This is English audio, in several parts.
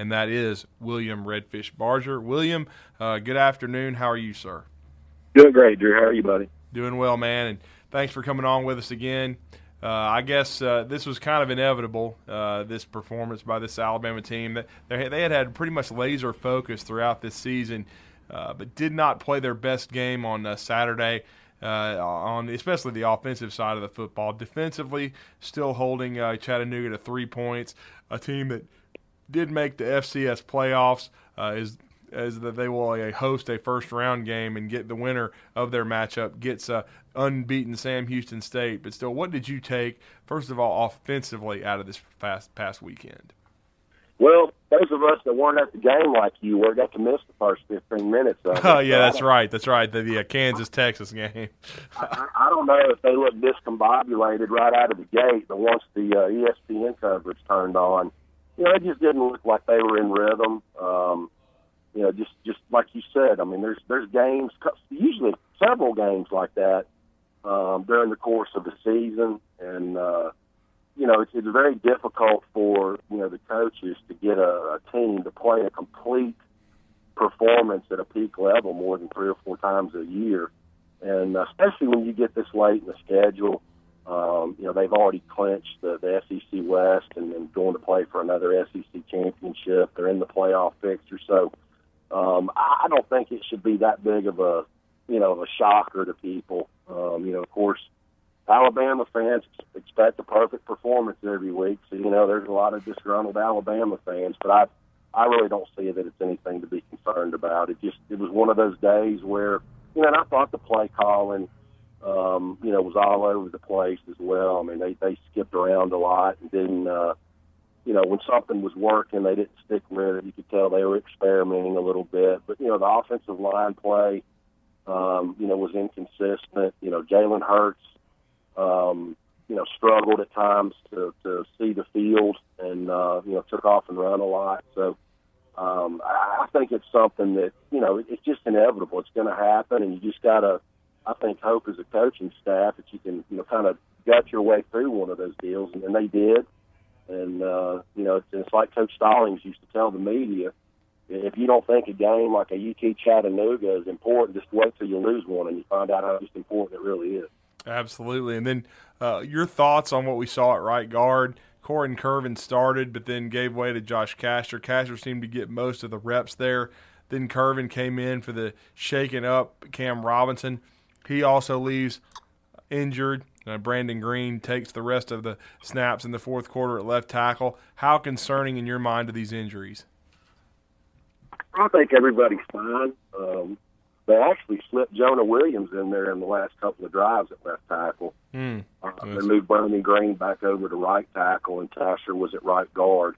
and that is William Redfish Barger. William, uh, good afternoon. How are you, sir? Doing great, Drew. How are you, buddy? Doing well, man, and thanks for coming on with us again. Uh, I guess uh, this was kind of inevitable. Uh, this performance by this Alabama team that they had had pretty much laser focus throughout this season, uh, but did not play their best game on uh, Saturday. Uh, on especially the offensive side of the football, defensively still holding Chattanooga to three points. A team that did make the FCS playoffs is is that they will uh, host a first round game and get the winner of their matchup gets a unbeaten Sam Houston State. But still, what did you take first of all offensively out of this past past weekend? Well, those of us that weren't at the game like you were got to miss the first 15 minutes. Of it. Oh yeah, that's right. That's right. The, the uh, Kansas Texas game. I, I don't know if they looked discombobulated right out of the gate, but once the uh, ESPN coverage turned on, you know, it just didn't look like they were in rhythm. Um, you know, just just like you said, I mean, there's there's games, usually several games like that um, during the course of the season, and uh, you know, it's, it's very difficult for you know the coaches to get a, a team to play a complete performance at a peak level more than three or four times a year, and especially when you get this late in the schedule. Um, you know, they've already clinched the, the SEC West and, and going to play for another SEC championship. They're in the playoff picture, so um, I don't think it should be that big of a, you know, a shocker to people. Um, you know, of course, Alabama fans expect a perfect performance every week. So you know, there's a lot of disgruntled Alabama fans, but I, I really don't see that it's anything to be concerned about. It just, it was one of those days where, you know, and I thought the play calling, um, you know, was all over the place as well. I mean, they they skipped around a lot and didn't. Uh, you know, when something was working, they didn't stick with it. You could tell they were experimenting a little bit. But, you know, the offensive line play, um, you know, was inconsistent. You know, Jalen Hurts, um, you know, struggled at times to, to see the field and, uh, you know, took off and run a lot. So um, I think it's something that, you know, it's just inevitable. It's going to happen, and you just got to, I think, hope as a coaching staff that you can, you know, kind of gut your way through one of those deals, and, and they did. And uh, you know, it's, it's like Coach Stallings used to tell the media: if you don't think a game like a UT Chattanooga is important, just wait till you lose one and you find out how just important it really is. Absolutely. And then uh, your thoughts on what we saw at right guard. Korren Kirven started, but then gave way to Josh Casher. Casher seemed to get most of the reps there. Then Kirven came in for the shaking up Cam Robinson. He also leaves injured. Uh, Brandon Greene takes the rest of the snaps in the fourth quarter at left tackle. How concerning in your mind are these injuries? I think everybody's fine. Um, they actually slipped Jonah Williams in there in the last couple of drives at left tackle. Mm, uh, they moved Brandon Greene back over to right tackle, and Casher was at right guard.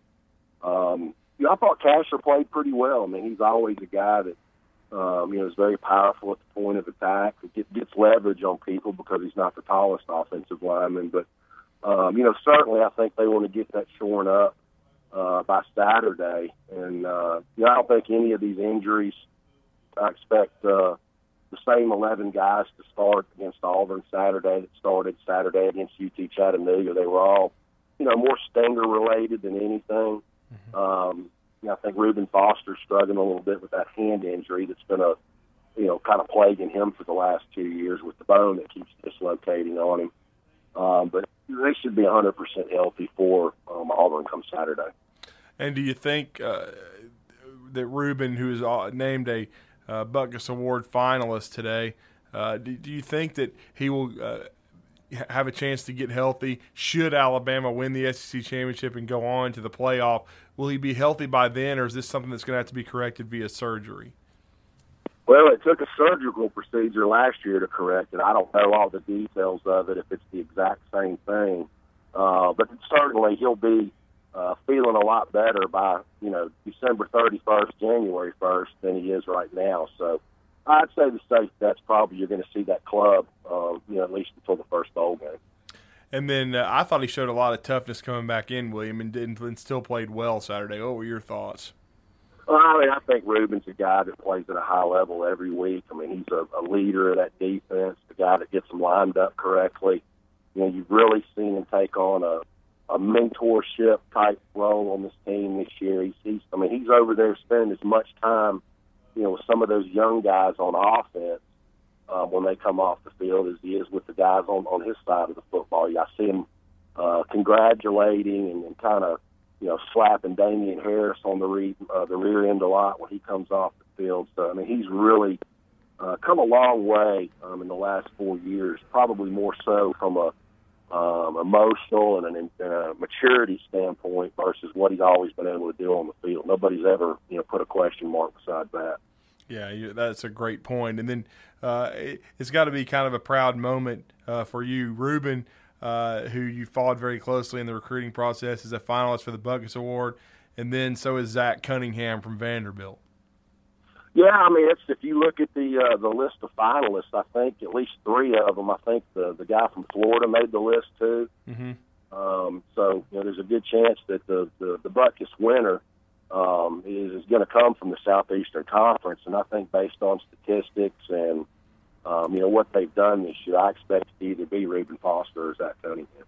Um, yeah, I thought Casher played pretty well. I mean, he's always a guy that um, you know, is very powerful at the point of attack. It gets leverage on people because he's not the tallest offensive lineman. But, um, you know, certainly I think they want to get that shorn up uh, by Saturday. And, uh, you know, I don't think any of these injuries, I expect uh, the same 11 guys to start against Auburn Saturday that started Saturday against UT Chattanooga. They were all, you know, more stinger related than anything. Mm-hmm. Um, you know, I think Reuben Foster's struggling a little bit with that hand injury that's been a, you know, kind of plaguing him for the last two years with the bone that keeps dislocating on him. Um, but they should be 100% healthy for um, Auburn come Saturday. And do you think uh, that Reuben, who is uh, named a uh, Butkus Award finalist today, uh, do, do, you think that he will uh, have a chance to get healthy should Alabama win the SEC championship and go on to the playoff? Will he be healthy by then, or is this something that's going to have to be corrected via surgery? Well, it took a surgical procedure last year to correct it. I don't know all the details of it, if it's the exact same thing. Uh, but certainly he'll be uh, feeling a lot better by, you know, December 31st, January 1st than he is right now. So I'd say the safe bet's probably you're going to see that club, uh, you know, at least until the first bowl game. And then uh, I thought he showed a lot of toughness coming back in, William, and, didn't, and still played well Saturday. What were your thoughts? Well, I mean, I think Reuben's a guy that plays at a high level every week. I mean, he's a, a leader of that defense, the guy that gets them lined up correctly. You know, you've really seen him take on a, a mentorship type role on this team this year. He's, he's I mean, he's over there spending as much time, you know, some of those young guys on offense uh, when they come off the field as he is with the guys on on his side of the football. I see him uh, congratulating and, and kind of, you know, slapping Damien Harris on the re- uh, the rear end a lot when he comes off the field. So I mean, he's really uh, come a long way um, in the last four years, probably more so from a um, emotional and an uh, maturity standpoint versus what he's always been able to do on the field. Nobody's ever you know put a question mark beside that. Yeah, that's a great point. And then uh, it, has got to be kind of a proud moment uh, for you, Reuben, uh, who you followed very closely in the recruiting process, is a finalist for the Butkus Award, and then so is Zach Cunningham from Vanderbilt. Yeah, I mean, it's if you look at the uh, the list of finalists, I think at least three of them. I think the the guy from Florida made the list too. Mm-hmm. Um, so you know, there's a good chance that the the, the Butkus winner um, is, is going to come from the Southeastern Conference, and I think based on statistics and um, you know what they've done this year, I expect it to either be Reuben Foster or Zach Cunningham.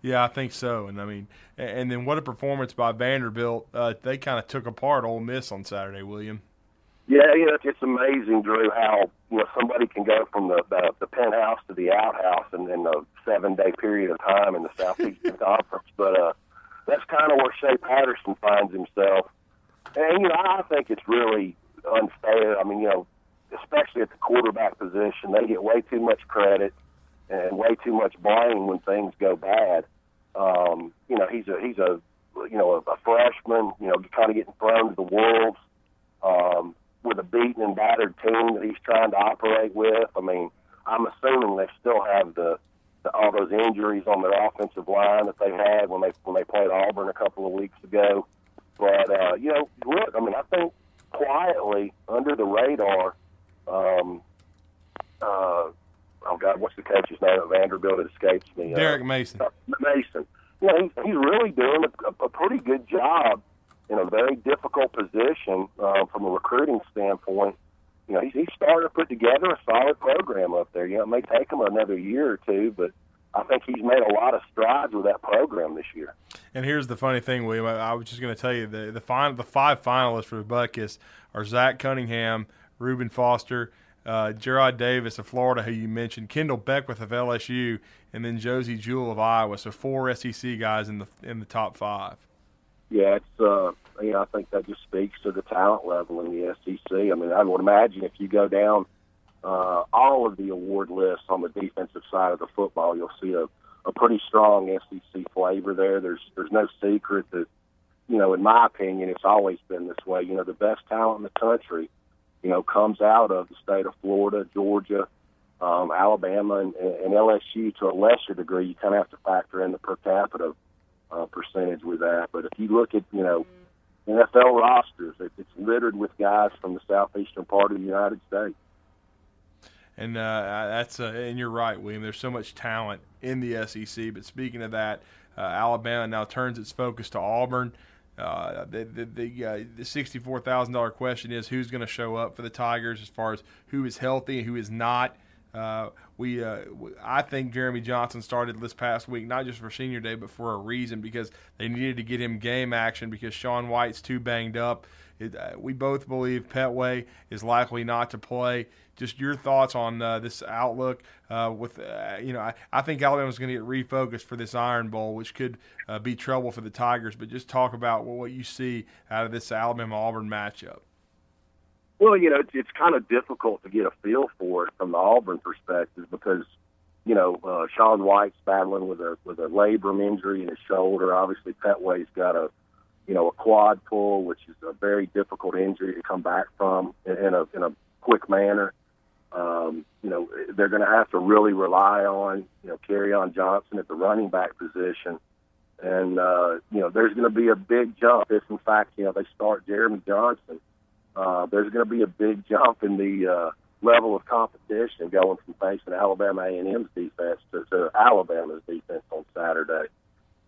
Yeah, I think so. And I mean, and then what a performance by Vanderbilt. Uh, they kind of took apart Ole Miss on Saturday, William. Yeah, you know, it's amazing, Drew, how you know somebody can go from the the, the penthouse to the outhouse in, in a seven day period of time in the Southeastern Conference. But uh, that's kind of where Shea Patterson finds himself, and you know I think it's really unfair. I mean, you know, especially at the quarterback position, they get way too much credit and way too much blame when things go bad. Um, you know, he's a he's a you know a, a freshman, you know, kind of getting thrown to the wolves. Um, with a beaten and battered team that he's trying to operate with. I mean, I'm assuming they still have the, the all those injuries on their offensive line that they had when they when they played Auburn a couple of weeks ago. But uh, you know, look, I mean, I think quietly under the radar. Um, uh, oh God, what's the coach's name at Vanderbilt? It escapes me. Derek uh, Mason. Uh, Mason. You know, he's, he's really doing a, a pretty good job in a very difficult position uh, from a recruiting standpoint. You know, he's, he's starting to put together a solid program up there. You know, it may take him another year or two, but I think he's made a lot of strides with that program this year. And here's the funny thing, William. I, I was just going to tell you the the, final, the five finalists for the Butkus are Zach Cunningham, Reuben Foster, uh, Jarrad Davis of Florida, who you mentioned, Kendell Beckwith of LSU, and then Josey Jewell of Iowa. So four SEC guys in the in the top five yeah, it's uh, you I think that just speaks to the talent level in the SEC. I mean, I would imagine if you go down uh, all of the award lists on the defensive side of the football, you'll see a, a pretty strong SEC flavor there. There's there's no secret that you know, in my opinion, it's always been this way. You know, the best talent in the country, you know, comes out of the state of Florida, Georgia, um, Alabama, and, and LSU to a lesser degree. You kind of have to factor in the per capita uh, percentage with that. But if you look at you know NFL rosters, it's littered with guys from the southeastern part of the United States. And uh, that's uh, and you're right, William. There's so much talent in the SEC. But speaking of that, uh, Alabama now turns its focus to Auburn. Uh, the the the, uh, the sixty four thousand dollar question is who's going to show up for the Tigers as far as who is healthy and who is not. Uh, we, uh, I think Jeremy Johnson started this past week not just for senior day, but for a reason because they needed to get him game action because Sean White's too banged up. It, uh, we both believe Pettway is likely not to play. Just your thoughts on uh, this outlook. Uh, with uh, you know, I, I think Alabama's going to get refocused for this Iron Bowl, which could be trouble for the Tigers. But just talk about what you see out of this Alabama Auburn matchup. Well, you know, it's, it's kind of difficult to get a feel for it from the Auburn perspective because, you know, uh, Sean White's battling with a with a labrum injury in his shoulder. Obviously, Pettway's got a, you know, a quad pull, which is a very difficult injury to come back from in, in a in a quick manner. Um, you know, they're going to have to really rely on, you know, Kerryon Johnson at the running back position. And, uh, you know, there's going to be a big jump if, in fact, you know, they start Jeremy Johnson uh, there's going to be a big jump in the uh, level of competition going from facing Alabama A&M's defense to, to Alabama's defense on Saturday.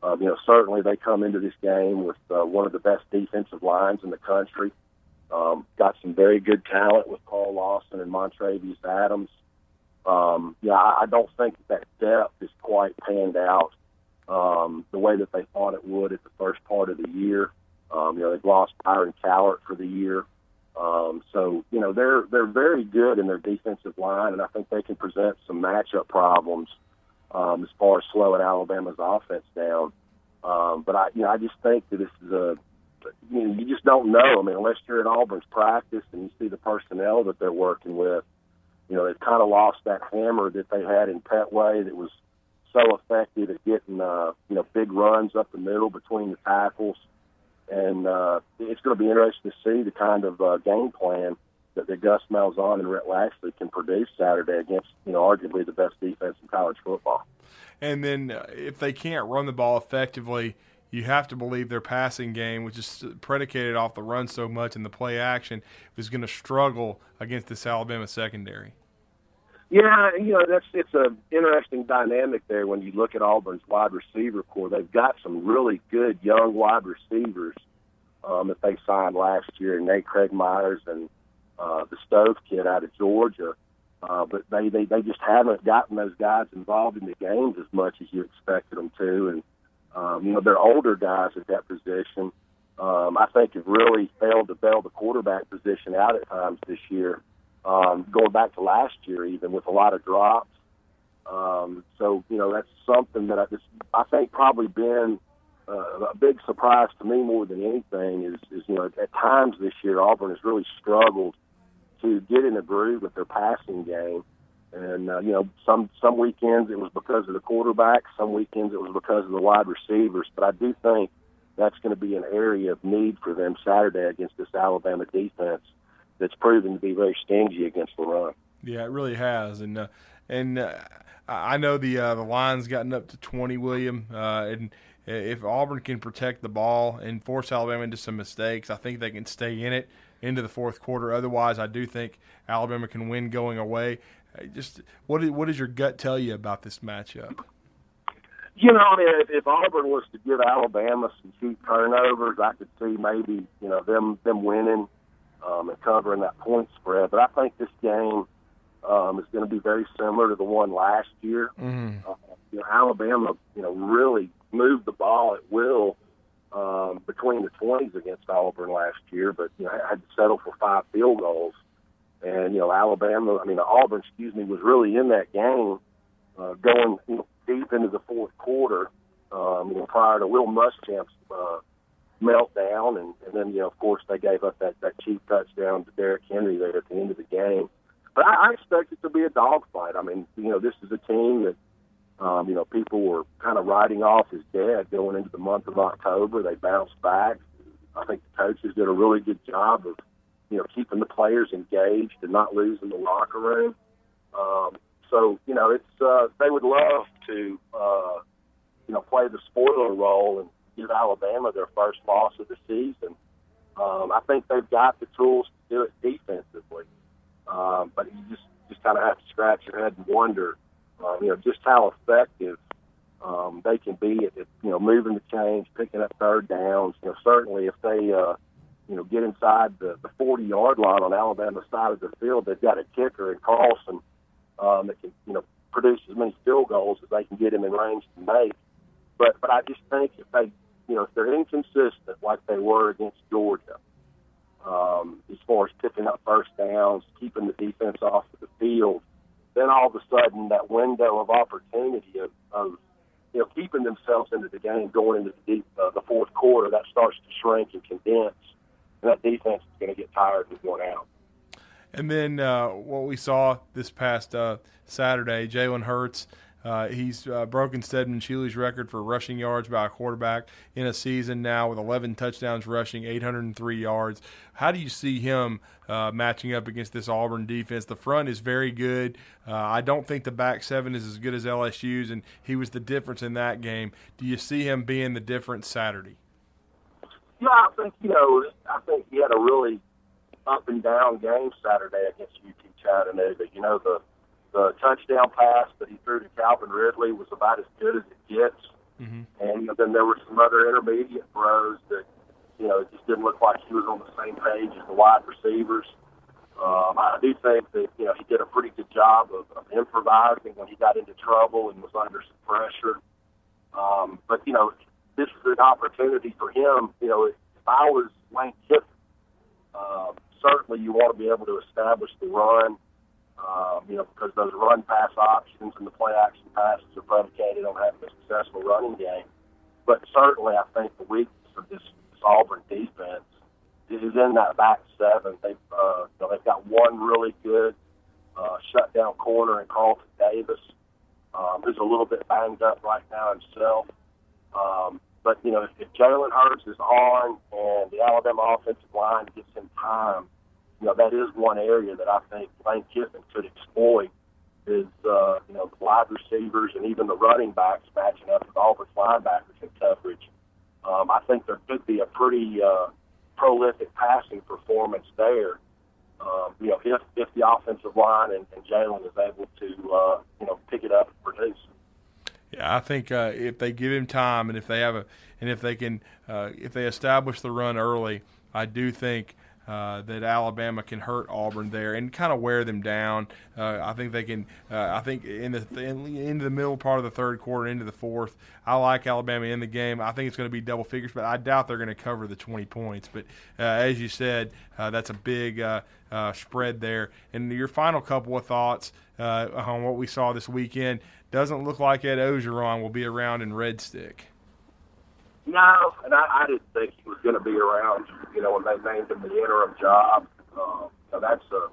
Um, you know, certainly they come into this game with uh, one of the best defensive lines in the country. Um, got some very good talent with Carl Lawson and Montravius Adams. Um, yeah, I, I don't think that depth is quite panned out um, the way that they thought it would at the first part of the year. Um, you know, they've lost Byron Cowart for the year. Um, so, you know, they're they're very good in their defensive line, and I think they can present some matchup problems um, as far as slowing Alabama's offense down. Um, but I, you know, I just think that this is a, you know, you just don't know. I mean, unless you're at Auburn's practice and you see the personnel that they're working with, you know, they've kind of lost that hammer that they had in Pettway that was so effective at getting, uh, you know, big runs up the middle between the tackles and uh, it's going to be interesting to see the kind of uh, game plan that, the Gus Malzahn and Rhett Lashlee can produce Saturday against, you know, arguably the best defense in college football. And then uh, if they can't run the ball effectively, you have to believe their passing game, which is predicated off the run so much and the play action, is going to struggle against this Alabama secondary. Yeah, you know that's it's a interesting dynamic there when you look at Auburn's wide receiver core. They've got some really good young wide receivers um, that they signed last year, Nate Craig Myers and uh, the Stove kid out of Georgia. Uh, but they, they they just haven't gotten those guys involved in the games as much as you expected them to, and um, you know they're older guys at that position. Um, I think have really failed to bail the quarterback position out at times this year um, going back to last year, even with a lot of drops. Um, so you know that's something that I just I think probably been uh, a big surprise to me more than anything is is you know at times this year Auburn has really struggled to get in a groove with their passing game. And uh, you know, some some weekends it was because of the quarterback, some weekends it was because of the wide receivers. But I do think that's going to be an area of need for them Saturday against this Alabama defense that's proven to be very stingy against the run. Yeah, it really has, and uh, and uh, I know the uh, the line's gotten up to twenty, William, uh, and if Auburn can protect the ball and force Alabama into some mistakes, I think they can stay in it into the fourth quarter. Otherwise, I do think Alabama can win going away. Just what what does your gut tell you about this matchup? You know, I mean, if, if Auburn was to give Alabama some cheap turnovers, I could see maybe you know them them winning um, and covering that point spread. But I think this game um, is going to be very similar to the one last year. Mm-hmm. Uh, you know, Alabama, you know, really moved the ball at will um, between the 20s against Auburn last year, but you know, had to settle for five field goals. And you know, Alabama, I mean, Auburn, excuse me, was really in that game uh, going you know, deep into the fourth quarter. Um, you know, prior to Will Muschamp's uh, meltdown, and, and then you know, of course, they gave up that that cheap touchdown to Derrick Henry there at the end of the game. But I, I expect it to be a dogfight. I mean, you know, this is a team that um, you know people were kind of writing off as dead going into the month of October. They bounced back. I think the coaches did a really good job of you know keeping the players engaged and not losing the locker room. Um, so you know, it's uh, they would love to uh, you know play the spoiler role and give Alabama their first loss of the season. Um, I think they've got the tools to do it defensively, um, but you just just kind of have to scratch your head and wonder, um, you know, just how effective um, they can be at, at you know moving the chains, picking up third downs. You know, certainly if they uh, you know get inside the, the 40 yard line on Alabama's side of the field, they've got a kicker in Carlson um, that can you know produce as many field goals as they can get him in range to make. But but I just think if they you know, if they're inconsistent like they were against Georgia, um, as far as picking up first downs, keeping the defense off of the field, then all of a sudden that window of opportunity of, of you know keeping themselves into the game going into the deep, uh, the fourth quarter that starts to shrink and condense, and that defense is going to get tired and worn out. And then uh, what we saw this past uh, Saturday, Jalen Hurts uh, he's uh, broken Steadman Shealy's record for rushing yards by a quarterback in a season now with 11 touchdowns rushing, 803 yards. How do you see him uh, matching up against this Auburn defense? The front is very good. Uh, I don't think the back seven is as good as LSU's, and he was the difference in that game. Do you see him being the difference Saturday? Yeah, I think you know. I think he had a really up and down game Saturday against UT Chattanooga. You know the the touchdown pass that he threw to Calvin Ridley was about as good as it gets. Mm-hmm. And then there were some other intermediate throws that, you know, it just didn't look like he was on the same page as the wide receivers. Um, I do think that, you know, he did a pretty good job of, of improvising when he got into trouble and was under some pressure. Um, but you know, this is an opportunity for him. You know, if I was Lane Kiffin, uh, certainly you want to be able to establish the run. Um, you know, because those run pass options and the play action passes are predicated on having a successful running game. But certainly, I think the weakness of this, this Auburn defense is in that back seven. They've uh, you know, they've got one really good uh, shutdown corner in Carlton Davis, um, who's a little bit banged up right now himself. Um, but you know, if, if Jalen Hurts is on and the Alabama offensive line gets him time, you know that is one area that I think Lane Kiffin could exploit. Is uh, you know the wide receivers and even the running backs matching up with Auburn's linebackers in coverage. Um, I think there could be a pretty uh, prolific passing performance there. Um, you know, if if the offensive line and, and Jalen is able to uh, you know pick it up and produce. Yeah, I think uh, if they give him time and if they have a and if they can uh, if they establish the run early, I do think uh, that Alabama can hurt Auburn there and kind of wear them down. Uh, I think they can. Uh, I think in the in, into the middle part of the third quarter, into the fourth, I like Alabama in the game. I think it's going to be double figures, but I doubt they're going to cover the 20 points. But uh, as you said, uh, that's a big uh, spread there. And your final couple of thoughts on what we saw this weekend doesn't look like Ed Orgeron will be around in Red Stick. No, and I, I didn't think he was going to be around. You know, when they named him the interim job, um, so that's a,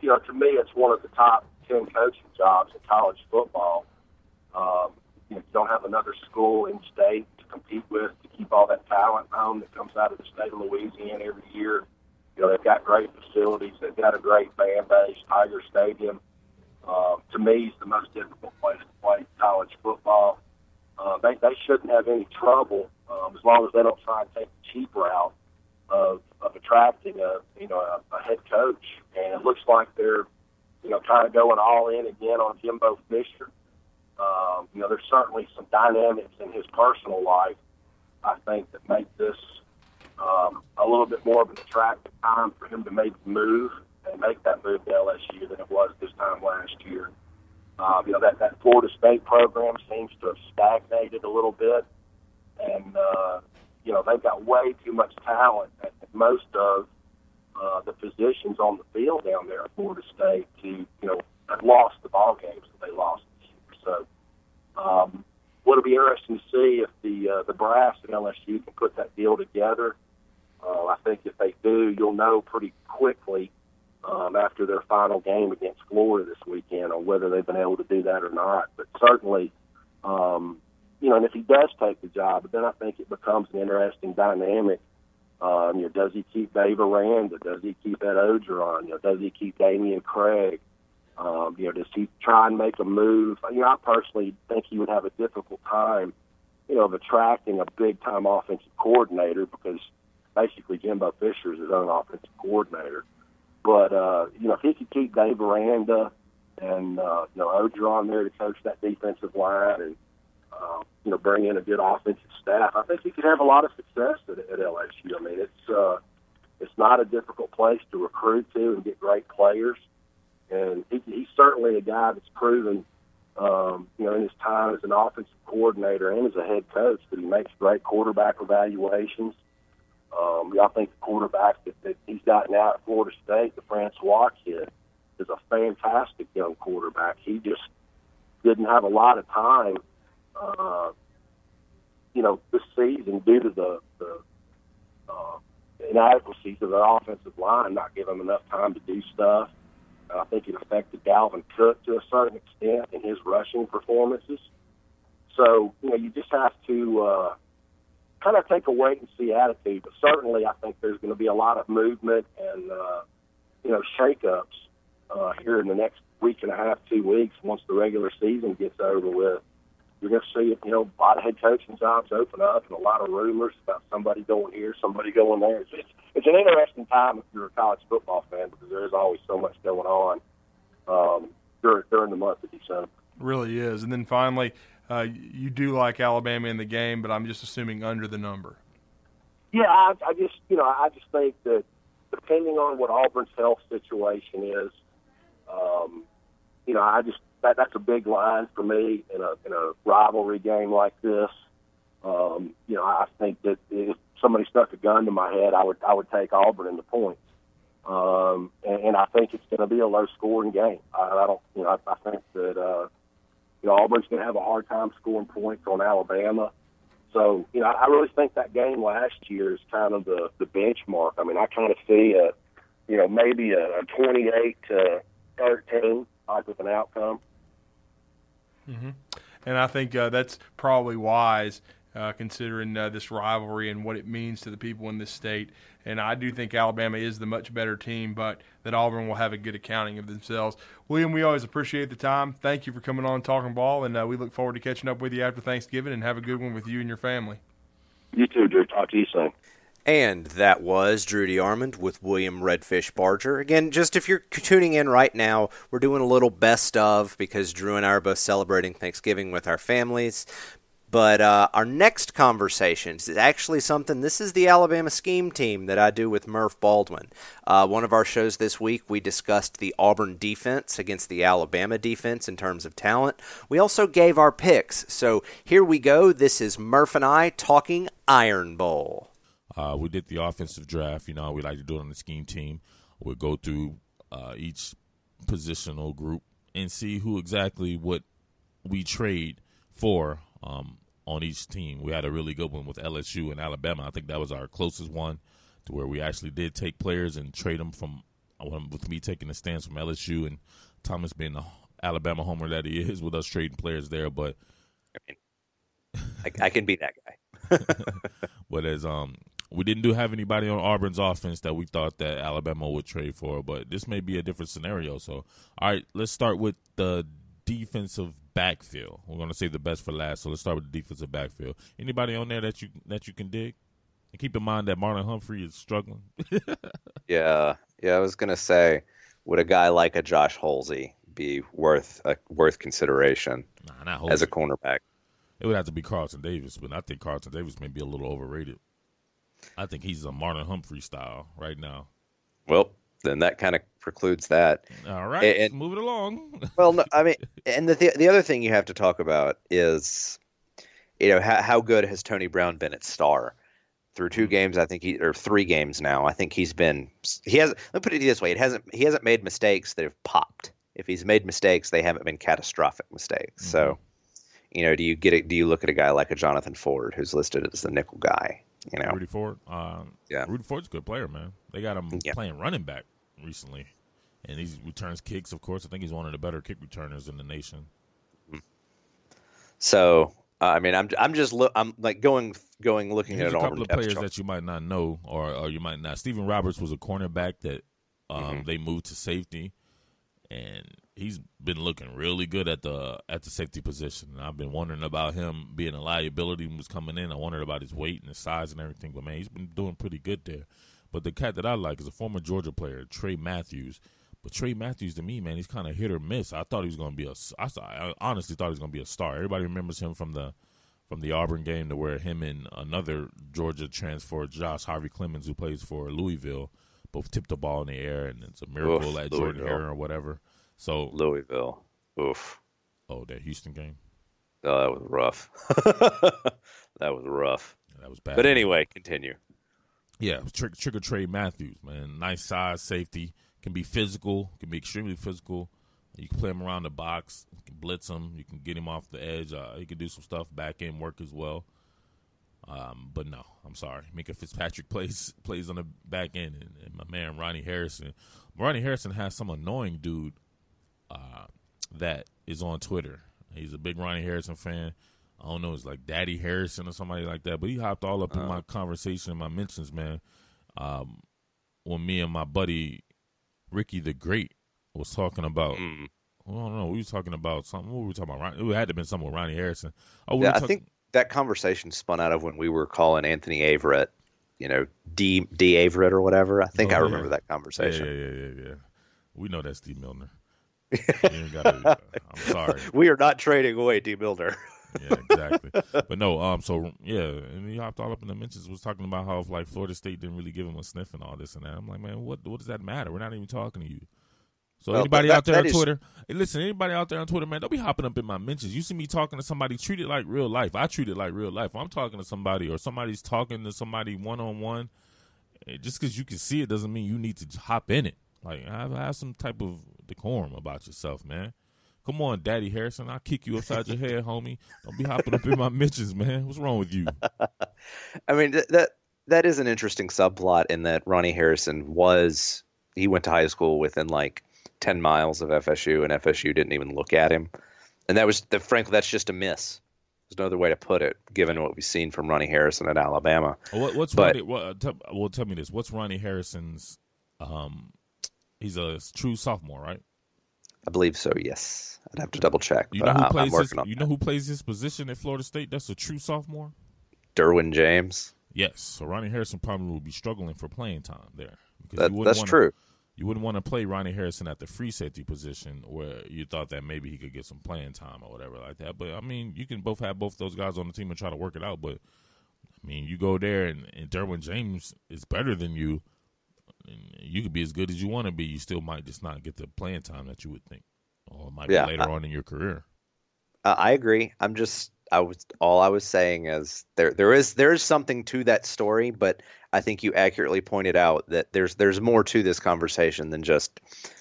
you know, to me, it's one of the top ten coaching jobs in college football. Um, you, know, don't have another school in state to compete with to keep all that talent home that comes out of the state of Louisiana every year. You know, they've got great facilities. They've got a great fan base. Tiger Stadium, uh, to me, is the most difficult place to play college football uh, they they shouldn't have any trouble um, as long as they don't try and take the cheap route of of attracting a you know a, a head coach. And it looks like they're you know kind of going all in again on Jimbo Fisher. Um, you know, there's certainly some dynamics in his personal life. I think that make this um, a little bit more of an attractive time for him to make the move and make that move to LSU than it was this time last year. Um, you know, that, that Florida State program seems to have stagnated a little bit. And, uh, you know, they've got way too much talent at most of uh, the positions on the field down there at Florida State to, you know, have lost the ball games that they lost. So, um, it'll be interesting to see if the uh, the brass at LSU can put that deal together. Uh, I think if they do, you'll know pretty quickly um, after their final game against Florida this weekend on whether they've been able to do that or not. But certainly, um, you know, and if he does take the job, then I think it becomes an interesting dynamic. Um, you know, does he keep Dave Aranda? Does he keep Ed Orgeron? You know, does he keep Dameyune Craig? Um, you know, does he try and make a move? You know, I personally think he would have a difficult time, you know, of attracting a big time offensive coordinator because basically Jimbo Fisher is his own offensive coordinator. But uh, you know, if he could keep Dave Aranda and uh, you know Orgeron there to coach that defensive line, and uh, you know bring in a good offensive staff, I think he could have a lot of success at, at LSU. I mean, it's uh, it's not a difficult place to recruit to and get great players, and he, he's certainly a guy that's proven. Um, you know, in his time as an offensive coordinator and as a head coach, that he makes great quarterback evaluations. Um, I think the quarterback that, he's got now at Florida State, the Francois kid, is a fantastic young quarterback. He just didn't have a lot of time, uh, you know, this season due to the, the uh, inadequacies of their offensive line, not giving him enough time to do stuff. I think it affected Dalvin Cook to a certain extent in his rushing performances. So, you know, you just have to uh, kind of take a wait and see attitude. But certainly, I think there's going to be a lot of movement and uh, you know shakeups uh, here in the next week and a half, two weeks. Once the regular season gets over with, you're going to see you know a lot of head coaching jobs open up and a lot of rumors about somebody going here, somebody going there. It's, it's, it's an interesting time if you're a college football fan because there is always so much going on um, during during the month of December. Really is, and then finally uh, you do like Alabama in the game, but I'm just assuming under the number. Yeah, I, I just you know I just think that depending on what Auburn's health situation is, um, you know, I just that that's a big line for me in a in a rivalry game like this. Um, you know, I think that if somebody stuck a gun to my head, I would I would take Auburn in the points. Um, and, and I think it's going to be a low scoring game. I, I don't, you know, I, I think that uh, you know Auburn's going to have a hard time scoring points on Alabama. So, you know, I really think that game last year is kind of the the benchmark. I mean, I kind of see a, you know, maybe a, a 28 to 13 type of an outcome. Mm-hmm. And I think uh, that's probably wise uh, considering uh, this rivalry and what it means to the people in this state. And I do think Alabama is the much better team, but that Auburn will have a good accounting of themselves. William, we always appreciate the time. Thank you for coming on Talking Ball, and uh, we look forward to catching up with you after Thanksgiving and have a good one with you and your family. You too, Drew. Talk to you soon. And that was Drew DeArmond with William Redfish Barger. Again, just if you're tuning in right now, we're doing a little best of because Drew and I are both celebrating Thanksgiving with our families. But uh, our next conversation is actually something. This is the Alabama scheme team that I do with Murf Baldwin. Uh, one of our shows this week, we discussed the Auburn defense against the Alabama defense in terms of talent. We also gave our picks. So here we go. This is Murf and I talking Iron Bowl. Uh, we did the offensive draft. You know, we like to do it on the scheme team. we go through uh, each positional group and see who exactly what we trade for um, on each team. We had a really good one with LSU and Alabama. I think that was our closest one to where we actually did take players and trade them from with me taking the stance from LSU and Thomas being the Alabama homer that he is with us trading players there. But I mean, I, I can be that guy. but as um, we didn't do have anybody on Auburn's offense that we thought that Alabama would trade for, but this may be a different scenario. So, all right, let's start with the defensive backfield. We're going to save the best for last, so let's start with the defensive backfield. Anybody on there that you that you can dig? And keep in mind that Marlon Humphrey is struggling. yeah, yeah. I was going to say, would a guy like a Josh Holsey be worth uh, worth consideration nah, as a cornerback? It would have to be Carlton Davis, but I think Carlton Davis may be a little overrated. I think he's a Marlon Humphrey style right now. Well, then that kind of precludes that. All right, and, move it along. well, no, I mean, and the the other thing you have to talk about is, you know, how, how good has Tony Brown been at star? Through two mm-hmm. games, I think he or three games now. I think he's been he has. Let me put it this way: it hasn't he hasn't made mistakes that have popped. If he's made mistakes, they haven't been catastrophic mistakes. Mm-hmm. So, you know, do you get it? Do you look at a guy like a Jonathan Ford, who's listed as the nickel guy? You know, Rudy Ford. Um, yeah, Rudy Ford's a good player, man. They got him yeah. playing running back recently, and he returns kicks. Of course, I think he's one of the better kick returners in the nation. So, uh, I mean, I'm I'm just lo- I'm like going going looking Here's at a couple of players chart. that you might not know, or or you might not. Steven Roberts was a cornerback that um, mm-hmm. they moved to safety, and he's been looking really good at the at the safety position. And I've been wondering about him being a liability when he was coming in. I wondered about his weight and his size and everything, but man, he's been doing pretty good there. But the cat that I like is a former Georgia player, Tray Matthews. But Tray Matthews to me, man, he's kind of hit or miss. I thought he was going to be a. I, I honestly thought he was going to be a star. Everybody remembers him from the from the Auburn game to where him and another Georgia transfer, Josh Harvey Clemons, who plays for Louisville, both tipped the ball in the air, and it's a miracle Oof, at Jordan Hare or whatever. So Louisville, oof. Oh, that Houston game. Oh, that was rough. that was rough. That was bad. But anyway, continue. Yeah, Trick, Trigger Tray Matthews, man, nice size safety, can be physical, can be extremely physical. You can play him around the box, you can blitz him, you can get him off the edge. Uh, he can do some stuff back end work as well. Um, but no, I'm sorry. Minkah Fitzpatrick plays plays on the back end, and, and my man Ronnie Harrison. Ronnie Harrison has some annoying dude uh, that is on Twitter. He's a big Ronnie Harrison fan. I don't know, it's like Daddy Harrison or somebody like that. But he hopped all up uh in my uh-huh. conversation, my mentions, man. Um, when me and my buddy Ricky the Great was talking about, mm. I don't know, we were talking about something. What were we talking about? It had to have been something with Ronnie Harrison. Oh, we yeah, talk- I think that conversation spun out of when we were calling Anthony Averett, you know, D D Averett or whatever. I think oh, I remember yeah. that conversation. Yeah, yeah, yeah, yeah, We know that's Steve Milner. Gotta, I'm sorry. We are not trading away D Milner. yeah, exactly. But no, um, so yeah, and he hopped all up in the mentions was talking about how like Florida State didn't really give him a sniff and all this and that. I'm like, man, what what does that matter? We're not even talking to you. So Well, anybody that- out there on is- Twitter, hey, listen, anybody out there on Twitter, man, don't be hopping up in my mentions. You see me talking to somebody, treat it like real life. I treat it like real life. I'm talking to somebody or somebody's talking to somebody one on one. Just because you can see it doesn't mean you need to hop in it. Like have, have some type of decorum about yourself, man. Come on, Daddy Harrison, I'll kick you upside your head, homie. Don't be hopping up in my mentions, man. What's wrong with you? I mean th- that that is an interesting subplot in that Ronnie Harrison was he went to high school within like ten miles of FSU, and FSU didn't even look at him, and that was the, frankly that's just a miss. There's no other way to put it, given what we've seen from Ronnie Harrison at Alabama. What, what's But- Ronnie? What, uh, tell, well, tell me this. What's Ronnie Harrison's? Um, he's a true sophomore, right? I believe so. Yes, I'd have to double check, You but know who I'm, I'm plays his, You know who plays his position at Florida State? That's a true sophomore. Derwin James. Yes, so Ronnie Harrison probably will be struggling for playing time there. Because That, that's wanna, true. You wouldn't want to play Ronnie Harrison at the free safety position where you thought that maybe he could get some playing time or whatever like that. But I mean, you can both have both those guys on the team and try to work it out. But I mean, you go there and, and Derwin James is better than you. And you could be as good as you want to be. You still might just not get the playing time that you would think, or it might Yeah, be later I- on in your career. I agree. I'm just I was all I was saying is there there is there is something to that story, but I think you accurately pointed out that there's there's more to this conversation than just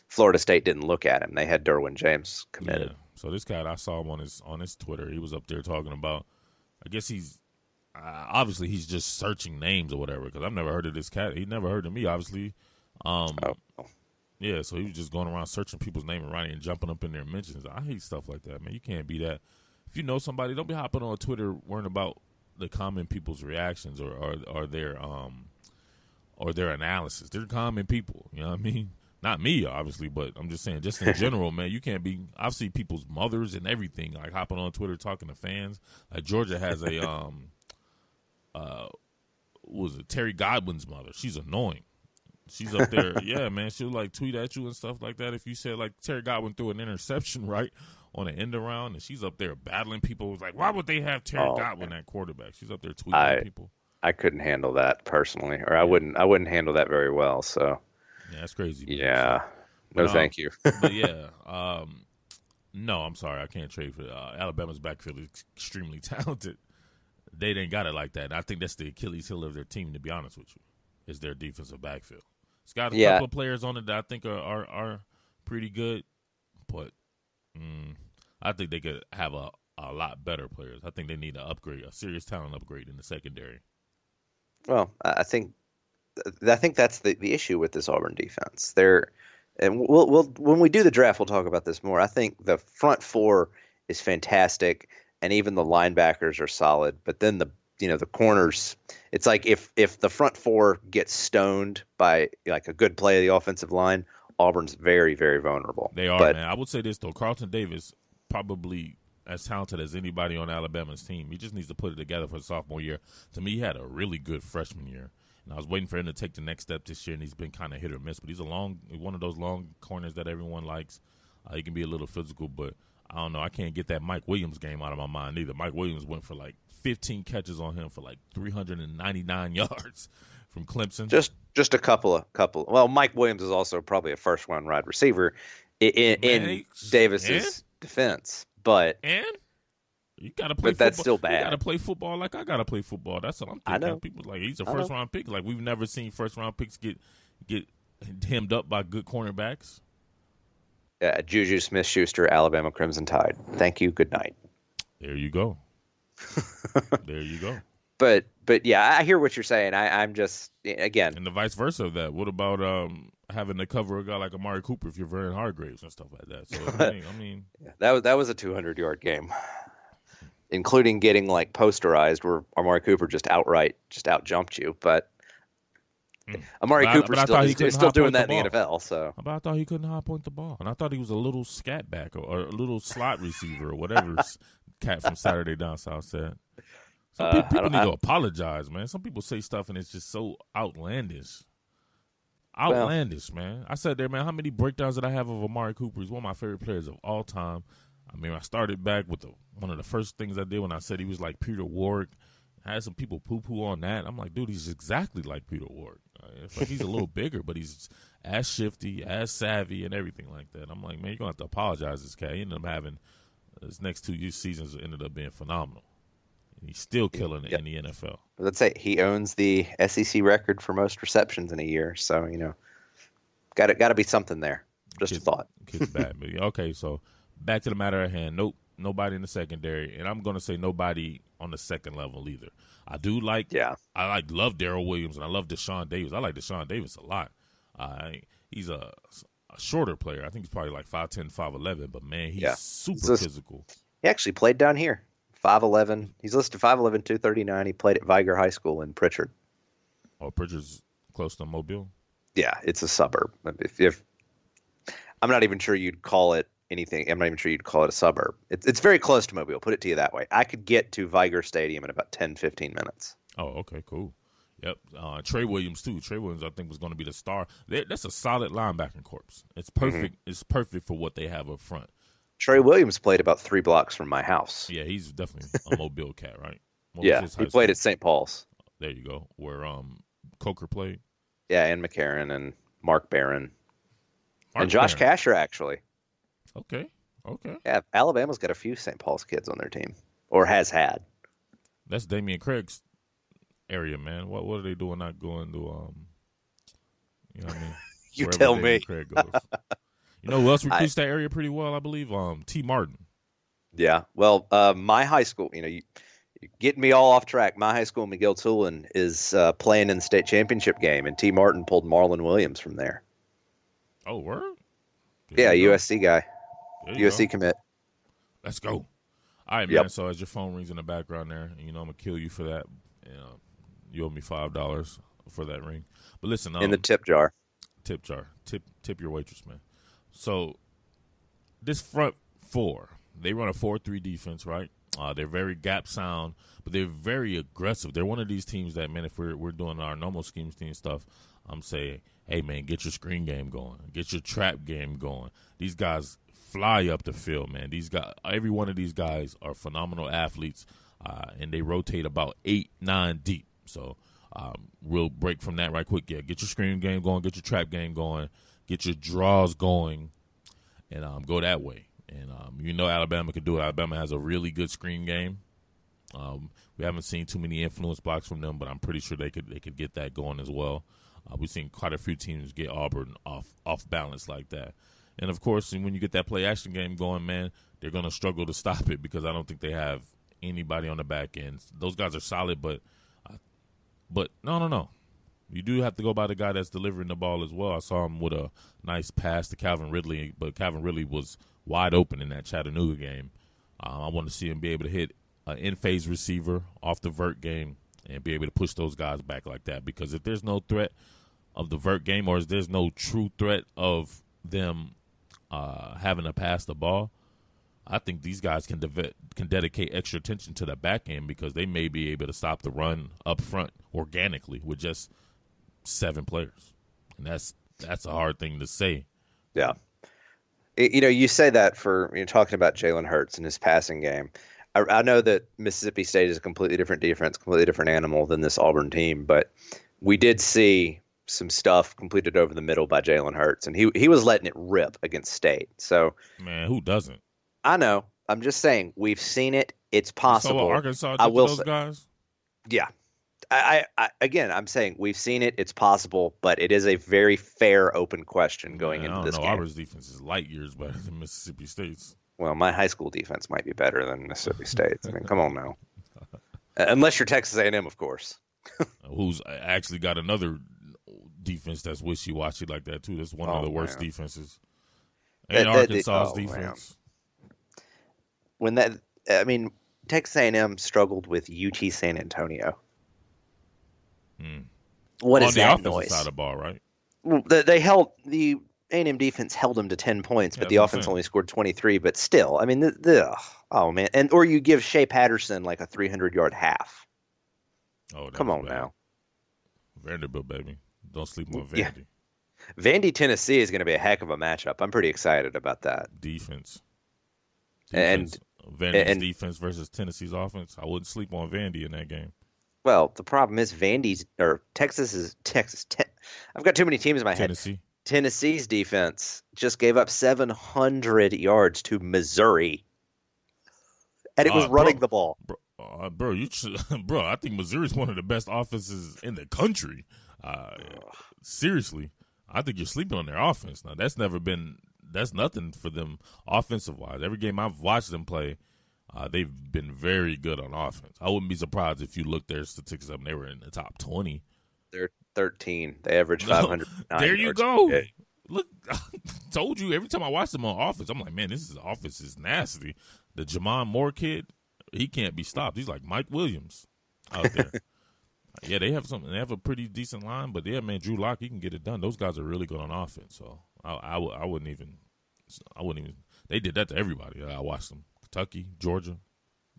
Florida State didn't look at him. They had Derwin James committed. Yeah. So this guy I saw him on his on his Twitter. He was up there talking about. I guess he's uh, obviously he's just searching names or whatever because I've never heard of this cat. He never heard of me, obviously. Um, Oh. yeah, so he was just going around searching people's name and writing and jumping up in their mentions. I hate stuff like that, man. You can't be that. If you know somebody, don't be hopping on Twitter worrying about the common people's reactions or or, or their um or their analysis. They're common people. You know what I mean? Not me, obviously, but I'm just saying, just in general, man, you can't be. I've seen people's mothers and everything, like hopping on Twitter talking to fans. Like Georgia has a um, uh, what was it Terry Godwin's mother? She's annoying. She's up there, yeah, man. She'll like tweet at you and stuff like that. If you said like Terry Godwin threw an interception right on an end around, and she's up there battling people. Was like, why would they have Terry Oh, Godwin at quarterback? She's up there tweeting I- at people. I couldn't handle that personally, or I wouldn't I wouldn't handle that very well. So Yeah, that's crazy. man. yeah, no, But, um, thank you. but yeah, um, no, I'm sorry, I can't trade for uh, Alabama's backfield is extremely talented. They didn't got it like that. And I think that's the Achilles heel of their team. To be honest with you, is their defensive backfield. It's got a Yeah. couple of players on it that I think are are, are pretty good, but mm, I think they could have a a lot better players. I think they need an upgrade, a serious talent upgrade in the secondary. Well, I I think I think that's the, the issue with this Auburn defense. They're and we'll, we'll when we do the draft, we'll talk about this more. I think the front four is fantastic, and even the linebackers are solid. But then the you know the corners, it's like if if the front four gets stoned by like a good play of the offensive line, Auburn's very very vulnerable. They are, But man. I would say this though: Carlton Davis probably as talented as anybody on Alabama's team. He just needs to put it together for the sophomore year. To me, he had a really good freshman year, and I was waiting for him to take the next step this year. And he's been kind of hit or miss, but he's a long, one of those long corners that everyone likes. Uh, he can be a little physical, but I don't know. I can't get that Mike Williams game out of my mind either. Mike Williams went for like 15 catches on him for like 399 yards from Clemson. just just a couple of couple. Well, Mike Williams is also probably a first round wide receiver in, in, Davis's defense, but And you gotta play. But that's football. still You bad. gotta play football like I gotta play football. That's what I'm I thinking. know. People like he's a first round pick. Like we've never seen first round picks get get hemmed up by good cornerbacks. Uh, Juju Smith Schuster, Alabama Crimson Tide. Thank you. Good night. There you go. there you go. But but yeah, I hear what you're saying. I, I'm just again. And the vice versa of that. What about um having to cover a guy like Amari Cooper if you're Vernon Hargreaves and stuff like that? So I mean, I mean That was that was a 200 yard game, including getting like posterized where Amari Cooper just outright just out jumped you. But Amari But I- Cooper but I still thought he is, still doing that in the. NFL. So but I thought he couldn't high point the ball, and I thought he was a little scat back or, or a little slot receiver or whatever cat from Saturday Down South said. Some Uh, pe- people need I- to apologize, man. Some people say stuff and it's just so outlandish. Well- Outlandish, man. I said there, man. How many breakdowns did I have of Amari Cooper? He's one of my favorite players of all time. I mean, I started back with the, one of the first things I did when I said he was like Peter Warrick I had some people poo poo on that. I'm like, dude, he's exactly like Peter Ward. Uh, it's like he's a little bigger, but he's as shifty, as savvy, and everything like that. I'm like, man, you're gonna have to apologize this guy. He ended up having his next two seasons ended up being phenomenal. He's still killing it yep. in the NFL. Let's say he owns the SEC record for most receptions in a year. So you know, got to got to be something there. Just kids, a thought. kids bad. okay, so back to the matter at hand. Nope, nobody in the secondary, and I'm going to say nobody on the second level either. I do like, yeah, I like love Daryl Williams and I love Deshaun Davis. I like Deshaun Davis a lot. Uh, he's a, a, shorter player. I think he's probably like 5'10", 5'11", but man, he's yeah. super so, physical. He actually played down here. 5'11". He's listed 5'11", 239. He played at Vigor High School in Prichard. Oh, Prichard's close to Mobile? Yeah, it's a suburb. If, if I'm not even sure you'd call it anything. I'm not even sure you'd call it a suburb. It's, it's very close to Mobile. Put it to you that way. I could get to Vigor Stadium in about 10, 15 minutes. Oh, okay, cool. Yep. Uh, Trey Williams too. Trey Williams, I think, was going to be the star. They, that's a solid linebacking corps. It's perfect. Mm-hmm. It's perfect for what they have up front. Trey Williams played about three blocks from my house. Yeah, he's definitely a Mobile cat, right? yeah, he played school? at St. Paul's. There you go. Where um Coker played. Yeah, and McCarron and Mark Barron. Mark and Josh Barron. Casher actually. Okay. Okay. Yeah, Alabama's got a few St. Paul's kids on their team, or has had. That's Damian Craig's area, man. What what are they doing? Not going to um, you know what I mean? you tell Damian me. Craig goes. you know who else recruits I, that area pretty well? I believe um Tee Martin. Yeah. Well, uh, my high school, you know, you, getting me all off track. My high school, McGill-Toolen, is uh, playing in the state championship game, and Tee Martin pulled Marlon Williams from there. Oh, word? There yeah, USC guy. USC go. commit. Let's go. All right, man. Yep. So as your phone rings in the background there, and you know I'm gonna kill you for that. You, know, you owe me five dollars for that ring. But listen, um, in the um, tip jar. Tip jar. Tip tip your waitress, man. So this front four, they run a four-three defense, right? Uh, they're very gap sound, but they're very aggressive. They're one of these teams that, man, if we're we're doing our normal schemes team stuff, I'm saying, hey, man, get your screen game going, get your trap game going. These guys fly up the field, man. These guys, every one of these guys are phenomenal athletes, uh, and they rotate about eight, nine deep. So um, we'll break from that right quick. Yeah, get your screen game going, get your trap game going, get your draws going, and um, go that way. And um, you know Alabama could do it. Alabama has a really good screen game. Um, we haven't seen too many influence blocks from them, but I'm pretty sure they could they could get that going as well. Uh, we've seen quite a few teams get Auburn off off balance like that. And of course, when you get that play action game going, man, they're going to struggle to stop it because I don't think they have anybody on the back end. Those guys are solid, but uh, but no, no, no. You do have to go by the guy that's delivering the ball as well. I saw him with a nice pass to Calvin Ridley, but Calvin Ridley was wide open in that Chattanooga game. Um, I want to see him be able to hit an in phase receiver off the vert game and be able to push those guys back like that. Because if there's no threat of the vert game, or if there's no true threat of them uh, having to pass the ball, I think these guys can de- can dedicate extra attention to the back end because they may be able to stop the run up front organically with just seven players, and that's that's a hard thing to say. Yeah, you know, you say that for you're talking about Jalen Hurts and his passing game. I, I, know that Mississippi State is a completely different defense, completely different animal than this Auburn team, but we did see some stuff completed over the middle by Jalen Hurts, and he he was letting it rip against State. So man, who doesn't? I know. I'm just saying we've seen it. It's possible. So Arkansas I will those say, guys. Yeah. I, I, again, I'm saying we've seen it. It's possible, but it is a very fair, open question going man, into this know. game. Auburn's defense is light years better than Mississippi State's. Well, my high school defense might be better than Mississippi State's. I mean, come on now. Uh, unless you're Texas A&M, of course. Who's actually got another defense that's wishy washy like that too. That's one oh, of the worst man. defenses. And that, Arkansas's that, oh, defense. Man. When that, I mean, Texas A&M struggled with UT San Antonio. Hmm. What On is the that offensive noise? side of the ball, right? Well, they, they held the A&M defense held them to ten points, but yeah, the offense only scored twenty three. But still, I mean, the, the, oh man, and or you give Shea Patterson like a three hundred yard half. Oh, come on bad. now, Vanderbilt baby. Don't sleep on Vandy. Yeah. Vandy, Tennessee is going to be a heck of a matchup. I'm pretty excited about that. Defense. defense. And Vandy's and, defense versus Tennessee's offense. I wouldn't sleep on Vandy in that game. Well, the problem is Vandy's or Texas is Texas. Te- I've got too many teams in my head. Tennessee. head. Tennessee's defense just gave up 700 yards to Missouri, and it was Uh, running bro. the ball. Bro, uh, bro, you bro. I think Missouri's one of the best offenses in the country. Uh, seriously, I think you're sleeping on their offense. Now that's never been that's nothing for them offensive wise. Every game I've watched them play, uh, they've been very good on offense. I wouldn't be surprised if you look their statistics up and they were in the top twenty. They're 13. They average 500. there you go. Look, I told you every time I watch them on offense, I'm like, man, this is offense is nasty. The J'Mon Moore kid, he can't be stopped. He's like Mike Williams out there. yeah, they have something. They have a pretty decent line, but yeah, man, Drew Lock, he can get it done. Those guys are really good on offense. So I, I, w- I wouldn't even, I wouldn't even. They did that to everybody. I watched them. Kentucky, Georgia,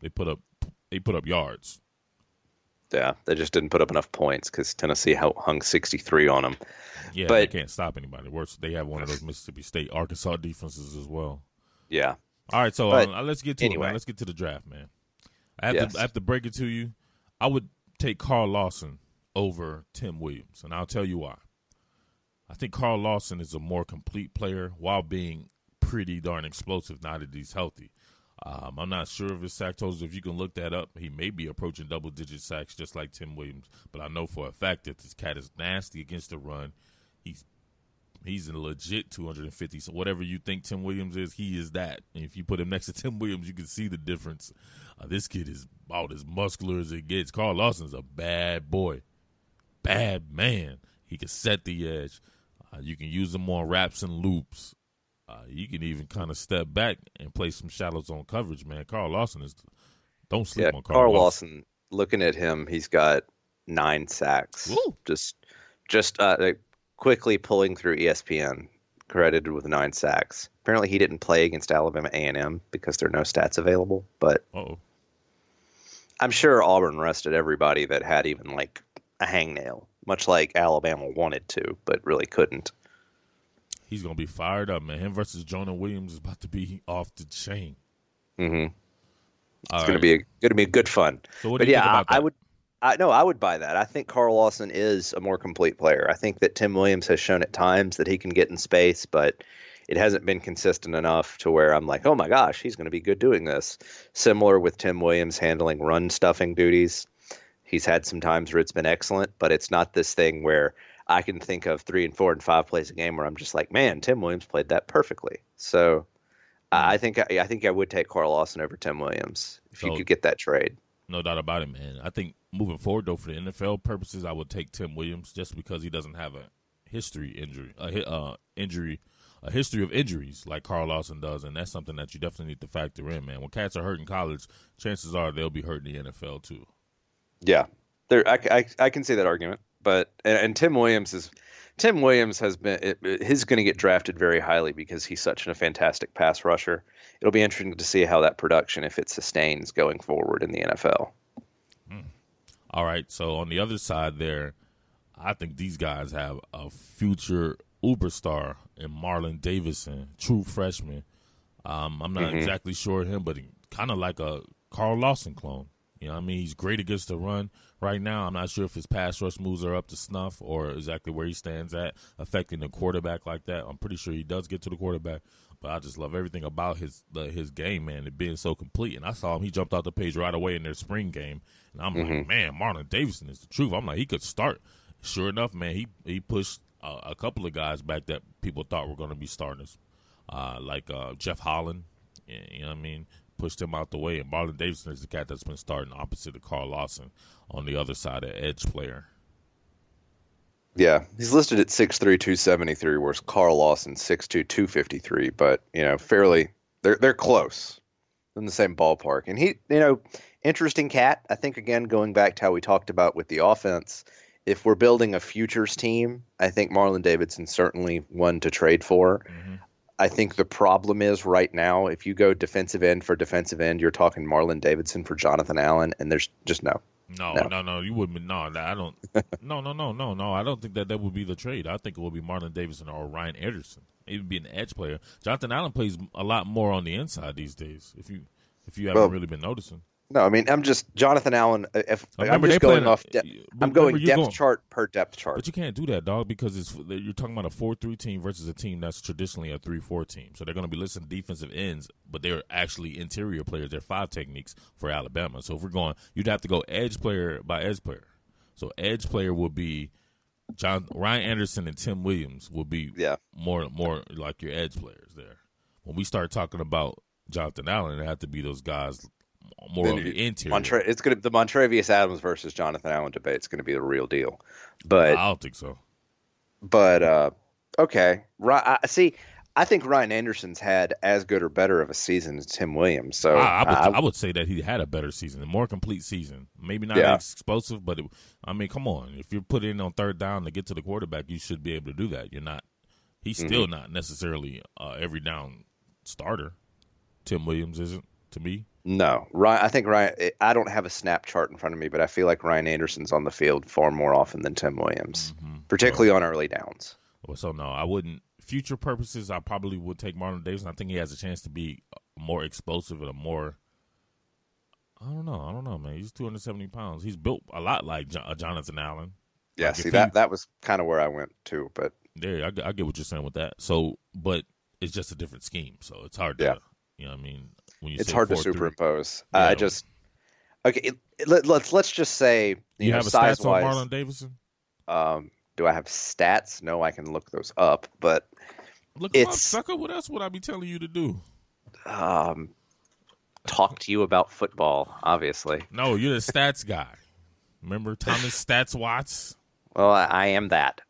they put up, they put up yards. Yeah, they just didn't put up enough points because Tennessee hung hung 63 on them. Yeah, But- they can't stop anybody. Worse, they have one of those Mississippi State, Arkansas defenses as well. Yeah. All right, so But uh, let's get to it, man. Let's get to the draft, man. I have, Yes. to, I have to break it to you. I would take Carl Lawson over Tim Williams, and I'll tell you why. I think Carl Lawson is a more complete player while being pretty darn explosive now that he's healthy. Um, I'm not sure of his sack totals. If you can look that up, he may be approaching double digit sacks just like Tim Williams. But I know for a fact that this cat is nasty against the run. He's he's a legit 250. So whatever you think Tim Williams is, he is that. And if you put him next to Tim Williams, you can see the difference. Uh, this kid is about as muscular as it gets. Carl Lawson's a bad boy, bad man. He can set the edge. Uh, you can use him on wraps and loops. Uh, you can even kind of step back and play some shallow zone coverage, man. Carl Lawson is. Don't sleep Yeah, on Carl, Carl Lawson. Lawson. Looking at him, he's got nine sacks. Woo. Just, just uh, quickly pulling through ESPN, credited with nine sacks. Apparently, he didn't play against Alabama A&M because there are no stats available. But Oh, I'm sure Auburn rested everybody that had even like a hangnail, much like Alabama wanted to, but really couldn't. he's gonna be fired up, man. Him versus Jonah Williams is about to be off the chain. Mm-hmm. All It's gonna be a, going to be good fun. So what but do you yeah, think about I, I would. I no, I would buy that. I think Carl Lawson is a more complete player. I think that Tim Williams has shown at times that he can get in space, but it hasn't been consistent enough to where I'm like, oh my gosh, he's going to be good doing this. Similar with Tim Williams handling run stuffing duties. He's had some times where it's been excellent, but it's not this thing where I can think of three and four and five plays a game where I'm just like, man, Tim Williams played that perfectly. So I I think I, I think I would take Carl Lawson over Tim Williams if you could get that trade. No doubt about it, man. I think moving forward, though, for the NFL purposes, I would take Tim Williams just because he doesn't have a history injury, a uh, injury, a history of injuries like Carl Lawson does, and that's something that you definitely need to factor in, man. When cats are hurt in college, chances are they'll be hurt in the NFL too. Yeah, there. I, I, I can see that argument, but and, and Tim Williams is Tim Williams has been he's going to get drafted very highly because he's such a fantastic pass rusher. It'll be interesting to see how that production, if it sustains going forward in the NFL. All right, so on the other side there, I think these guys have a future uber star in Marlon Davidson, true freshman. Um, I'm not exactly sure of him, but kind of like a Carl Lawson clone. You know, what I mean, he's great against the run right now. I'm not sure if his pass rush moves are up to snuff or exactly where he stands at, affecting the quarterback like that. I'm pretty sure he does get to the quarterback, but I just love everything about his the, his game, man, it being so complete. And I saw him; he jumped off the page right away in their spring game, and I'm like, man, Marlon Davidson is the truth. I'm like, he could start. Sure enough, man, he he pushed uh, a couple of guys back that people thought were going to be starters, uh, like uh, Jeff Holland. You know what I mean? Pushed him out the way, and Marlon Davidson is the cat that's been starting opposite of Carl Lawson on the other side of edge player. Yeah, he's listed at 6'3", 273, whereas Carl Lawson six two two fifty three. But you know, fairly they're they're close in the same ballpark. And he, you know, interesting cat. I think again going back to how we talked about with the offense, if we're building a futures team, I think Marlon Davidson's certainly one to trade for. Mm-hmm. I think the problem is right now, if you go defensive end for defensive end, you're talking Marlon Davidson for Jonathan Allen, and there's just no. No, No. no, no, you wouldn't. Be no, I don't. no, no, no, no, no. I don't think that that would be the trade. I think it would be Marlon Davidson or Ryan Anderson. He would be an edge player. Jonathan Allen plays a lot more on the inside these days. If you if you haven't Well, really been noticing. No, I mean I'm just Jonathan Allen. uh, If I'm just going off, de- I'm going depth going- chart per depth chart. But you can't do that, dog, because it's you're talking about a four-three team versus a team that's traditionally a three-four team. So they're going to be listing defensive ends, but they're actually interior players. They're five techniques for Alabama. So if we're going, you'd have to go edge player by edge player. So edge player would be John Ryan Anderson and Tim Williams will be Yeah. more more like your edge players there. When we start talking about Jonathan Allen, it had to be those guys more Then of the interior. Montre- it's gonna the Montravius Adams versus Jonathan Allen debate is going to be the real deal. But I don't think so. but uh, okay, Ri- I, see. I think Ryan Anderson's had as good or better of a season as Tim Williams. So I, I, would, I- I would say that he had a better season, a more complete season. Maybe not Yeah. as explosive, but it, I mean, come on. If you're put in on third down to get to the quarterback, you should be able to do that. You're not. He's Mm-hmm. still not necessarily uh, every down starter. Tim Williams isn't to me. No, Ryan. I think Ryan. I don't have a snap chart in front of me, but I feel like Ryan Anderson's on the field far more often than Tim Williams, Mm-hmm. particularly on early downs. Well, so no, I wouldn't. Future purposes, I probably would take Marlon Davis. I think he has a chance to be more explosive and a more. I don't know. I don't know, man. He's 270 pounds. He's built a lot like uh, Jonathan Allen. Yeah, Like, see that that was kind of where I went to, but yeah, I, get- I get what you're saying with that. So, but it's just a different scheme, so it's hard to, Yeah. you know, what I mean, it's hard to 4-3, superimpose. Yeah. I just okay. It, it- let, let's let's just say you, You, know, have a size stats on. Marlon Davidson. Um, do I have stats? No, I can look those up, but Look him up, It's- sucker. What else would I be telling you to do? um, talk to you about football. Obviously, No, you're the stats guy. Remember Thomas Stats Watts? well, I, I am that.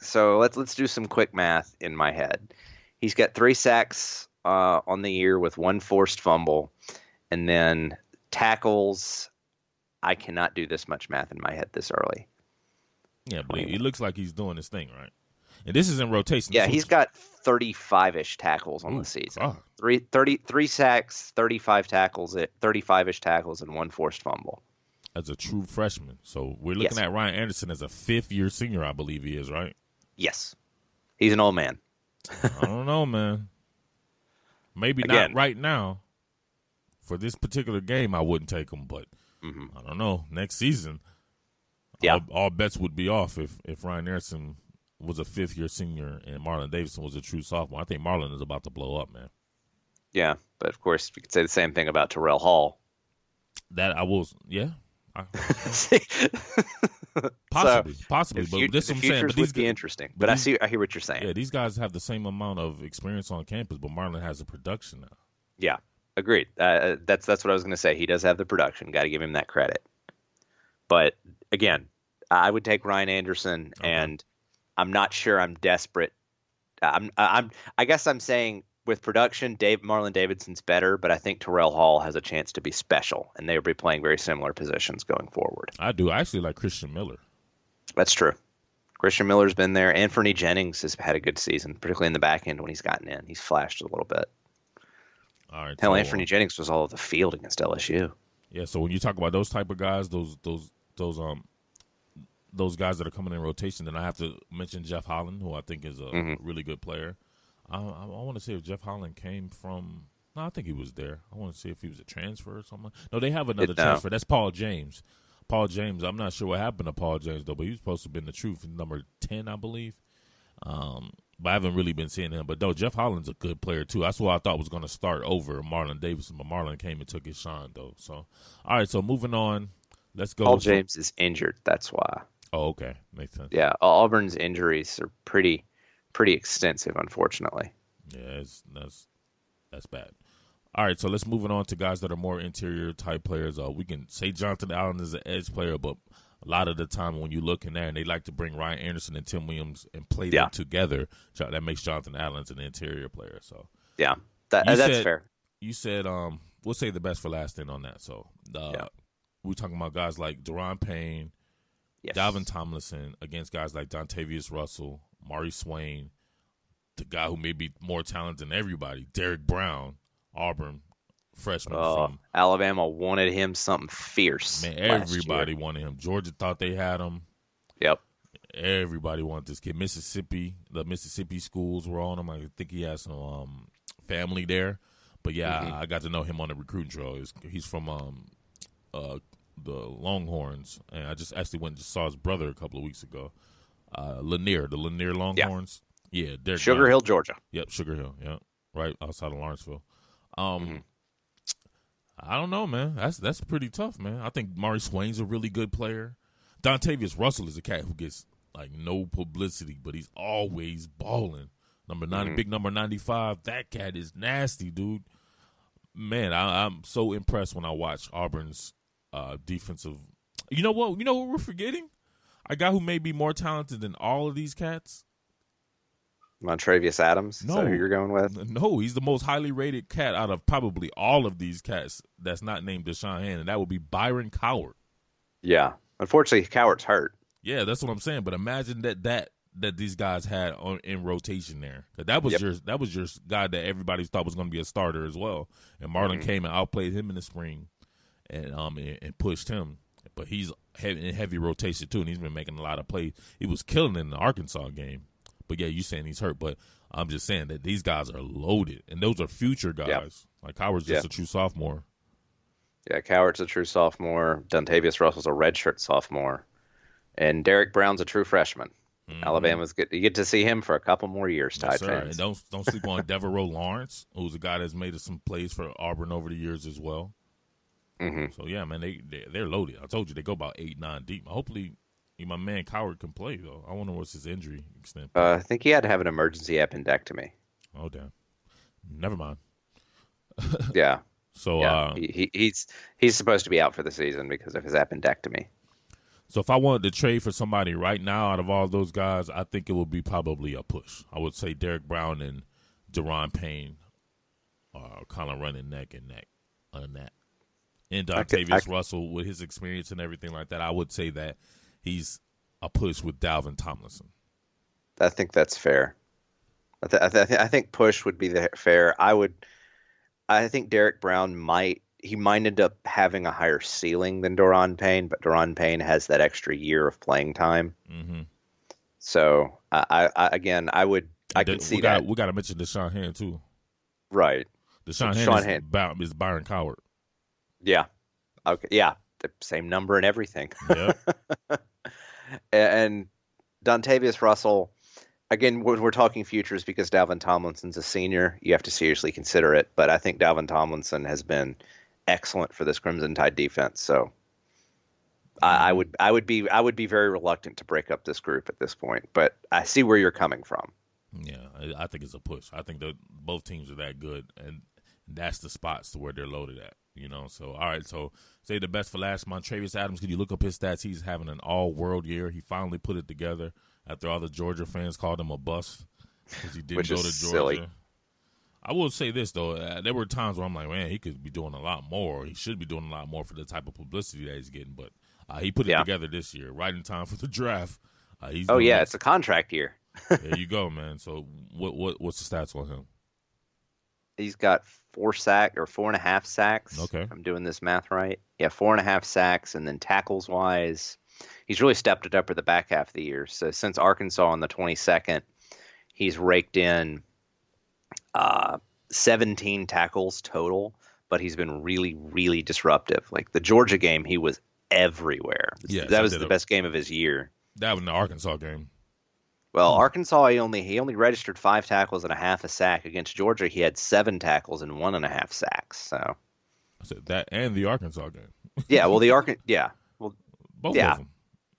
So let's let's do some quick math in my head. He's got three sacks uh, on the year with one forced fumble, and then tackles. I cannot do this much math in my head this early. Yeah, but he, looks like he's doing his thing, right? And this is in rotation. Yeah, he's got 35-ish tackles on Ooh, the season. God. Three, 30, three sacks, 35 tackles, 35-ish tackles, and one forced fumble. as a true freshman. So we're looking Yes. at Ryan Anderson as a fifth year senior, I believe he is, right? Yes. He's an old man. I don't know, man. Maybe Again. not right now. For this particular game, I wouldn't take him, but Mhm. I don't know. Next season, Yeah. all, all bets would be off if if Ryan Anderson was a fifth year senior and Marlon Davidson was a true sophomore. I think Marlon is about to blow up, man. Yeah, but of course, we could say the same thing about Terrell Hall. That I will, yeah, I, See? possibly, possibly. but fu- this the is what I'm saying. But these would be interesting. but But, I see, I hear what you're saying. yeah, these guys have the same amount of experience on campus, but Marlon has the production now. Yeah, agreed. Uh, that's that's what I was going to say. He does have the production. Got to give him that credit. But again, I would take Ryan Anderson, Okay. and I'm not sure I'm desperate. I'm I'm I guess I'm saying with production, Dave Marlon Davidson's better, but I think Terrell Hall has a chance to be special, and they will be playing very similar positions going forward. I do. I actually like Christian Miller. That's true. Christian Miller's been there. Anfernee Jennings has had a good season, particularly in the back end when he's gotten in. He's flashed a little bit. All right. Hell, so, Anfernee Jennings was all over the field against LSU. Yeah, so when you talk about those type of guys, those those those um those guys that are coming in rotation, then I have to mention Jeff Holland, who I think is a Mhm. really good player. I, I, I want to see if Jeff Holland came from. No, I think he was there. I want to see if he was a transfer or something. No, they have another It- no. transfer. That's Paul James. Paul James. I'm not sure what happened to Paul James though, but he was supposed to have been the truth, number ten, I believe. Um, but I haven't really been seeing him. But no, Jeff Holland's a good player too. That's what I thought was going to start over Marlon Davidson, but Marlon came and took his shine though. So, all right. So moving on, let's go. Paul James is injured. That's why. Oh, okay, makes sense. Yeah, Auburn's injuries are pretty, pretty extensive, unfortunately. Yeah, it's, that's that's bad. All right, so let's moving on to guys that are more interior type players. Uh, we can say Jonathan Allen is an edge player, but a lot of the time when you look in there and they like to bring Ryan Anderson and Tim Williams and play Yeah. them together, that makes Jonathan Allen's an interior player. So Yeah, that, that's said- fair. you said um we'll say the best for last then on that. So uh, Yeah. we're talking about guys like Da'Ron Payne, Yes. Dalvin Tomlinson against guys like Dontavius Russell, Mari Swain, the guy who may be more talented than everybody, Derrick Brown, Auburn freshman Oh, from Alabama wanted him something fierce. man. Everybody wanted him. Georgia thought they had him. Yep. Everybody wanted this kid. Mississippi, the Mississippi schools were on him. I think he has some um, family there. But yeah, Mhm. I got to know him on the recruiting trail. He's, he's from um, uh, the Longhorns, and I just actually went and just saw his brother a couple of weeks ago. Uh, Lanier, the Lanier Longhorns. Yeah, yeah Sugar Brown. Hill, Georgia. Yep, Sugar Hill. Yep, right outside of Lawrenceville. Um, mm-hmm. I don't know, man. That's that's pretty tough, man. I think Mari Swain's a really good player. Dontavius Russell is a cat who gets like no publicity, but he's always balling. Number 90 mm-hmm. big number ninety five. That cat is nasty, dude. Man, I, am so impressed when I watch Auburn's uh, defensive. You know what? You know what we're forgetting? A guy who may be more talented than all of these cats. Montravius Adams. No, who you're going with? No, he's the most highly rated cat out of probably all of these cats. That's not named Da'Shawn Hand, and that would be Byron Cowart. Yeah, unfortunately, Cowart's hurt. Yeah, that's what I'm saying. But imagine that that that these guys had on in rotation there. That was yep. your that was your guy that everybody thought was going to be a starter as well. And Marlon mm-hmm. came and outplayed him in the spring, and um and, and pushed him. But he's heavy, in heavy rotation too, and he's been making a lot of plays. He was killing in the Arkansas game. But yeah, you saying he's hurt, but I'm just saying that these guys are loaded, and those are future guys. Yep. Like Howard's just yep. a true sophomore. Yeah, Cowart's a true sophomore. Dontavius Russell's a redshirt sophomore, and Derrick Brown's a true freshman. Mm-hmm. Alabama's good. You get to see him for a couple more years. Yes, Tide. And don't don't sleep on Devaroe Lawrence, who's a guy that's made some plays for Auburn over the years as well. Mm-hmm. So yeah, man, they, they they're loaded. I told you they go about eight nine deep. Hopefully, my man Cowart can play though. I wonder what's his injury extent. Uh, I think he had to have an emergency appendectomy. Oh damn! Never mind. yeah. So yeah. Uh, he, he's he's supposed to be out for the season because of his appendectomy. So if I wanted to trade for somebody right now out of all those guys, I think it would be probably a push. I would say Derrick Brown and Da'Ron Payne are kind of running neck and neck on that. And Dontavius Russell, with his experience and everything like that, I would say that he's a push with Dalvin Tomlinson. I think that's fair. I, th- I, th- I think push would be the fair. I would. I think Derrick Brown might he might end up having a higher ceiling than Da'Ron Payne, but Da'Ron Payne has that extra year of playing time. Mm-hmm. So I, I, again, I would I can see we that. Gotta, we got to mention Da'Shawn Hand too. Right. Da'Shawn Hand, is, Hand. By, is Byron Cowart. Yeah. Okay. Yeah. The same number and everything. Yeah. and Dontavius Russell again, we're talking futures because Dalvin Tomlinson's a senior. You have to seriously consider it. But I think Dalvin Tomlinson has been excellent for this Crimson Tide defense. So I, I, mm-hmm. would I would be I would be very reluctant to break up this group at this point. But I see where you're coming from. Yeah, I think it's a push. I think that both teams are that good, and that's the spots to where they're loaded at. You know, so all right. So say the best for last. Montravius Adams. Can you look up his stats? He's having an all-world year. He finally put it together after all the Georgia fans called him a bust because he didn't Which go to Georgia. Silly. I will say this though, uh, there were times where I'm like, man, he could be doing a lot more. He should be doing a lot more for the type of publicity that he's getting. But uh, he put it yeah. together this year, right in time for the draft. Uh, oh yeah, it's a contract year. there you go, man. So what what what's the stats on him? He's got four sack or four and a half sacks. Okay, I'm doing this math right. Yeah, four and a half sacks, and then tackles wise, he's really stepped it up for the back half of the year. So since Arkansas on the 22nd, he's raked in uh, 17 tackles total, but he's been really, really disruptive. Like the Georgia game, he was everywhere. Yes, that was the a, best game of his year. That was the Arkansas game. Well, hmm. Arkansas he only he only registered five tackles and a half a sack. Against Georgia, he had seven tackles and one and a half sacks. So said that and the Arkansas game. yeah, well the Arkansas yeah. Well both yeah. of them.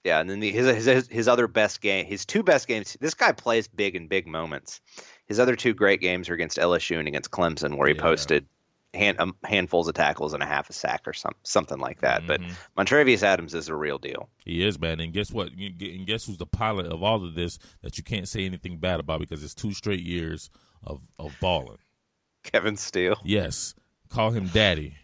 Yeah, and then the, his, his his other best game, his two best games. This guy plays big in big moments. His other two great games are against LSU and against Clemson, where he yeah. posted hand, um, handfuls of tackles and a half a sack or some, something like that. Mm-hmm. But Montravius Adams is a real deal. He is, man. And guess what? And guess who's the pilot of all of this that you can't say anything bad about because it's two straight years of of balling. Kevin Steele. Yes, call him daddy.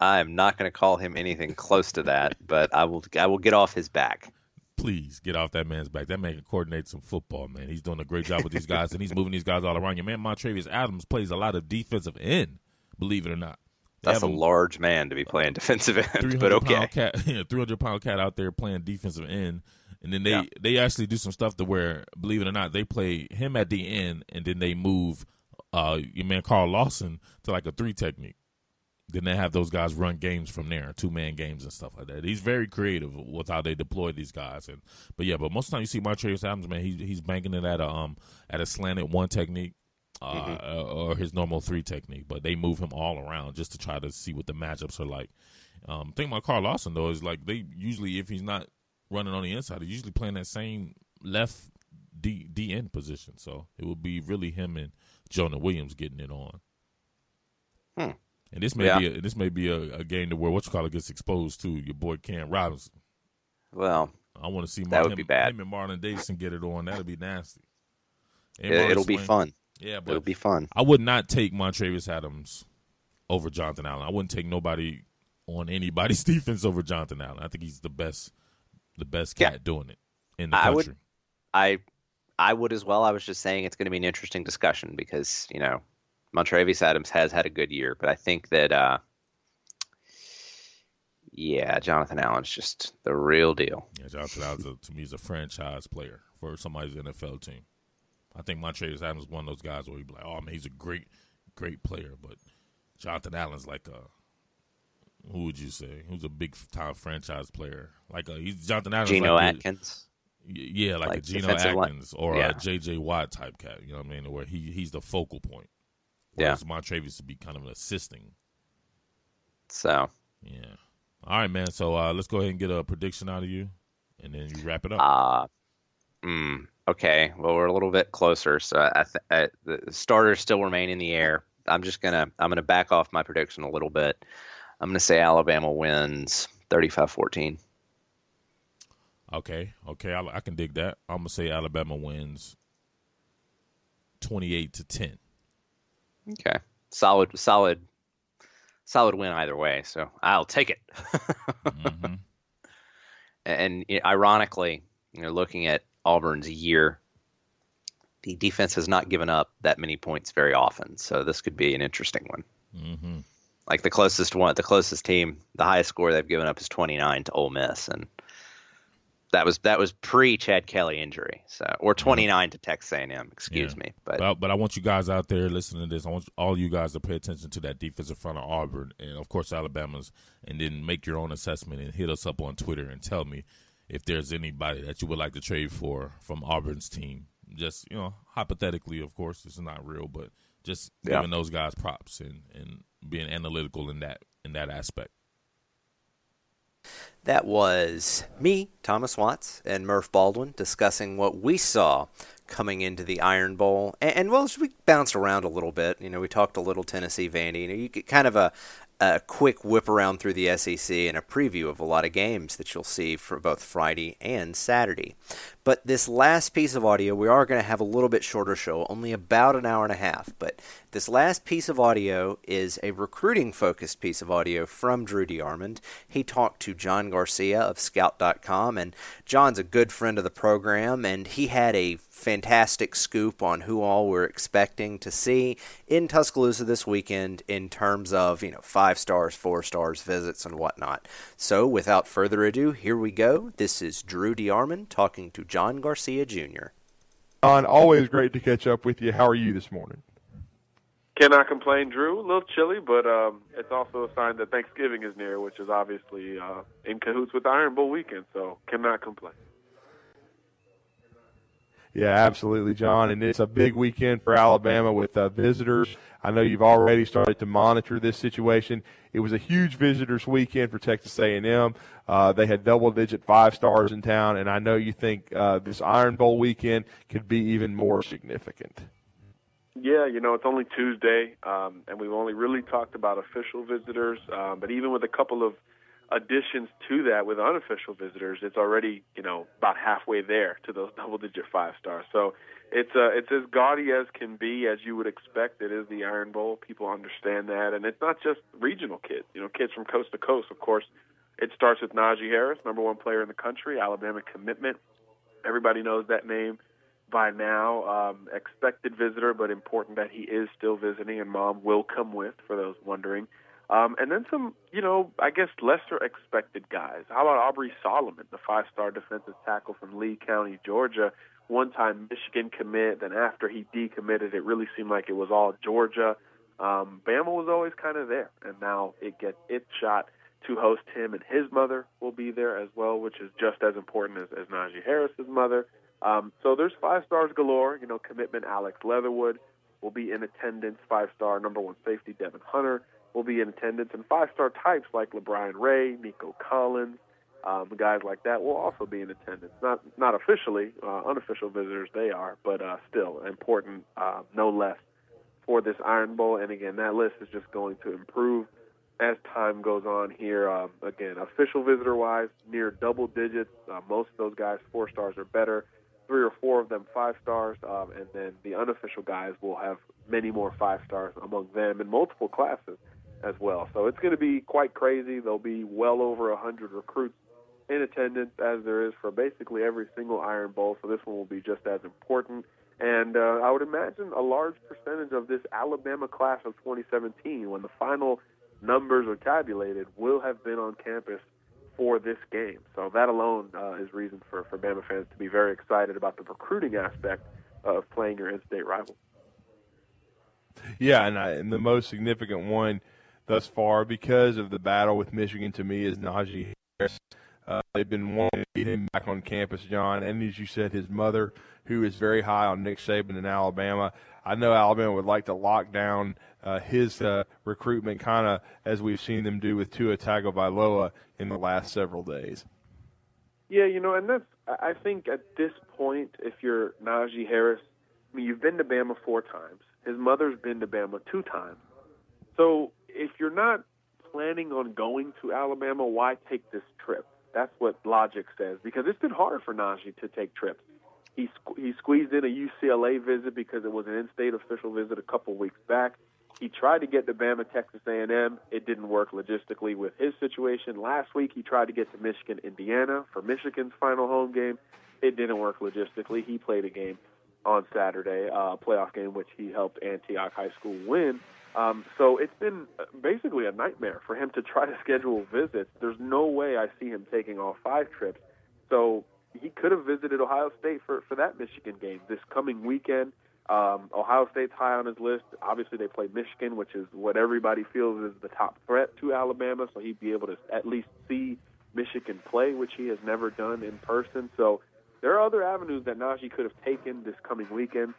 I am not going to call him anything close to that, but I will. I will get off his back please get off that man's back. That man can coordinate some football, man. He's doing a great job with these guys, and he's moving these guys all around. Your man Montravius Adams plays a lot of defensive end, believe it or not. That's a, a large man to be playing defensive end, but okay. Cat, yeah, 300 pound cat out there playing defensive end. And then they, yeah. they actually do some stuff to where, believe it or not, they play him at the end, and then they move uh, your man Carl Lawson to like a three technique. then they have those guys run games from there, two man games and stuff like that. He's very creative with how they deploy these guys. And but yeah, but most of the time you see Montravius Adams, man, he's he's banking it at a um at a slanted one technique. Uh, mm-hmm. or his normal three technique, but they move him all around just to try to see what the matchups are like. Um, thing about Carl Lawson though is like they usually, if he's not running on the inside, he's usually playing that same left D D end position. So it would be really him and Jonah Williams getting it on. Hmm. And this may yeah. be a, this may be a, a, game to where what you call it gets exposed to your boy Cam Robinson. Well, I want to see that Mar- would be bad. him and Marlon Davidson get it on. That'd be nasty. It, will be fun. Yeah, but it'll be fun. I would not take Montravius Adams over Jonathan Allen. I wouldn't take nobody on anybody's defense over Jonathan Allen. I think he's the best, the best cat yeah. doing it in the I country. Would, I, I would as well. I was just saying it's going to be an interesting discussion because you know Montravius Adams has had a good year, but I think that uh, yeah, Jonathan Allen's just the real deal. Yeah, Jonathan Allen to me is a franchise player for somebody's NFL team. I think Montravius Adams is one of those guys where you be like, oh man, he's a great, great player, but Jonathan Allen's like a who would you say? Who's a big time franchise player? Like a, he's Jonathan Adams. Geno like Atkins. A, yeah, like, like a Geno Atkins line. or yeah. a J.J. Watt type cat. You know what I mean? Where he he's the focal point. Whereas yeah. Montravius to be kind of an assisting. So. Yeah. All right, man. So uh, let's go ahead and get a prediction out of you, and then you wrap it up. Uh, mm, okay. Well, we're a little bit closer, so I th- I, the starters still remain in the air. I'm just gonna I'm gonna back off my prediction a little bit. I'm gonna say Alabama wins 35-14. Okay, okay, I, I, can dig that. I'm gonna say Alabama wins 28 to 10. Okay. Solid, solid, solid win either way. So I'll take it. mm-hmm. And ironically, you know, looking at Auburn's year, the defense has not given up that many points very often. So this could be an interesting one. Mm-hmm. Like the closest one, the closest team, the highest score they've given up is 29 to Ole Miss, and that was that was pre Chad Kelly injury, so or 29 to Texas A&M. Excuse yeah. me, but but, but I want you guys out there listening to this. I want all you guys to pay attention to that defensive front of Auburn and of course Alabama's, and then make your own assessment and hit us up on Twitter and tell me if there's anybody that you would like to trade for from Auburn's team. Just you know, hypothetically, of course, this is not real, but just yeah. giving those guys props and and being analytical in that in that aspect. That was me, Thomas Watts, and Murf Baldwin discussing what we saw coming into the Iron Bowl. And, and well, we bounced around a little bit. You know, we talked a little Tennessee Vandy. You know, you get kind of a, a quick whip around through the SEC and a preview of a lot of games that you'll see for both Friday and Saturday. But this last piece of audio, we are going to have a little bit shorter show, only about an hour and a half. But this last piece of audio is a recruiting focused piece of audio from Drew DeArmond. He talked to John Garcia of Scout.com, and John's a good friend of the program, and he had a fantastic scoop on who all we're expecting to see in Tuscaloosa this weekend in terms of, you know, five stars, four stars, visits, and whatnot. So without further ado, here we go. This is Drew DeArmond talking to John. John Garcia Jr. John, always great to catch up with you. How are you this morning? Cannot complain, Drew. A little chilly, but um, it's also a sign that Thanksgiving is near, which is obviously uh, in cahoots with Iron Bowl weekend. So cannot complain. Yeah, absolutely, John. And it's a big weekend for Alabama with uh, visitors. I know you've already started to monitor this situation. It was a huge visitors weekend for Texas A&M. Uh, they had double-digit five stars in town, and I know you think uh, this Iron Bowl weekend could be even more significant. Yeah, you know, it's only Tuesday, um, and we've only really talked about official visitors. Um, but even with a couple of additions to that with unofficial visitors, it's already you know about halfway there to those double-digit five stars. So it's uh, it's as gaudy as can be, as you would expect. It is the Iron Bowl. People understand that, and it's not just regional kids. You know, kids from coast to coast. Of course, it starts with Najee Harris, number one player in the country, Alabama commitment. Everybody knows that name by now. Um, expected visitor, but important that he is still visiting, and mom will come with for those wondering. Um, and then some, you know, I guess lesser expected guys. How about Aubrey Solomon, the five-star defensive tackle from Lee County, Georgia, one-time Michigan commit. Then after he decommitted, it really seemed like it was all Georgia. um, Bama was always kind of there, and now it gets its shot to host him, and his mother will be there as well, which is just as important as, as Najee Harris's mother. Um, so there's five stars galore. You know, commitment Alex Leatherwood will be in attendance. Five star number one safety Devon Hunter will be in attendance, and five star types like LeBron Ray, Nico Collins, um, guys like that will also be in attendance. Not not officially, uh, unofficial visitors they are, but uh, still important, uh, no less, for this Iron Bowl. And again, that list is just going to improve as time goes on here. Um, again, official visitor wise, near double digits. Uh, most of those guys four stars or better. Three or four of them five stars, um, and then the unofficial guys will have many more five stars among them in multiple classes as well. So it's going to be quite crazy. There'll be well over a hundred recruits in attendance as there is for basically every single Iron Bowl. So this one will be just as important. And uh, I would imagine a large percentage of this Alabama class of 2017, when the final numbers are tabulated, will have been on campus for this game. So that alone uh, is reason for, for Bama fans to be very excited about the recruiting aspect of playing your in-state rival. Yeah, and, I, and the most significant one thus far, because of the battle with Michigan, to me is Najee Harris. Uh, they've been wanting to get him back on campus, John. And as you said, his mother, who is very high on Nick Saban in Alabama. I know Alabama would like to lock down uh, his uh, recruitment, kind of as we've seen them do with Tua Tagovailoa in the last several days. Yeah, you know, and that's I think at this point, if you're Najee Harris, I mean, you've been to Bama four times. His mother's been to Bama two times. So if you're not planning on going to Alabama, why take this trip? That's what logic says because it's been hard for Najee to take trips. He he squeezed in a UCLA visit because it was an in-state official visit a couple weeks back. He tried to get to Bama, Texas A&M. It didn't work logistically with his situation. Last week, he tried to get to Michigan, Indiana for Michigan's final home game. It didn't work logistically. He played a game on Saturday, uh, a playoff game, which he helped Antioch High School win. Um, so it's been uh, basically a nightmare for him to try to schedule visits. There's no way I see him taking all five trips. So he could have visited Ohio State for, for that Michigan game this coming weekend. Um, Ohio State's high on his list. Obviously, they play Michigan, which is what everybody feels is the top threat to Alabama. So he'd be able to at least see Michigan play, which he has never done in person. So there are other avenues that Najee could have taken this coming weekend.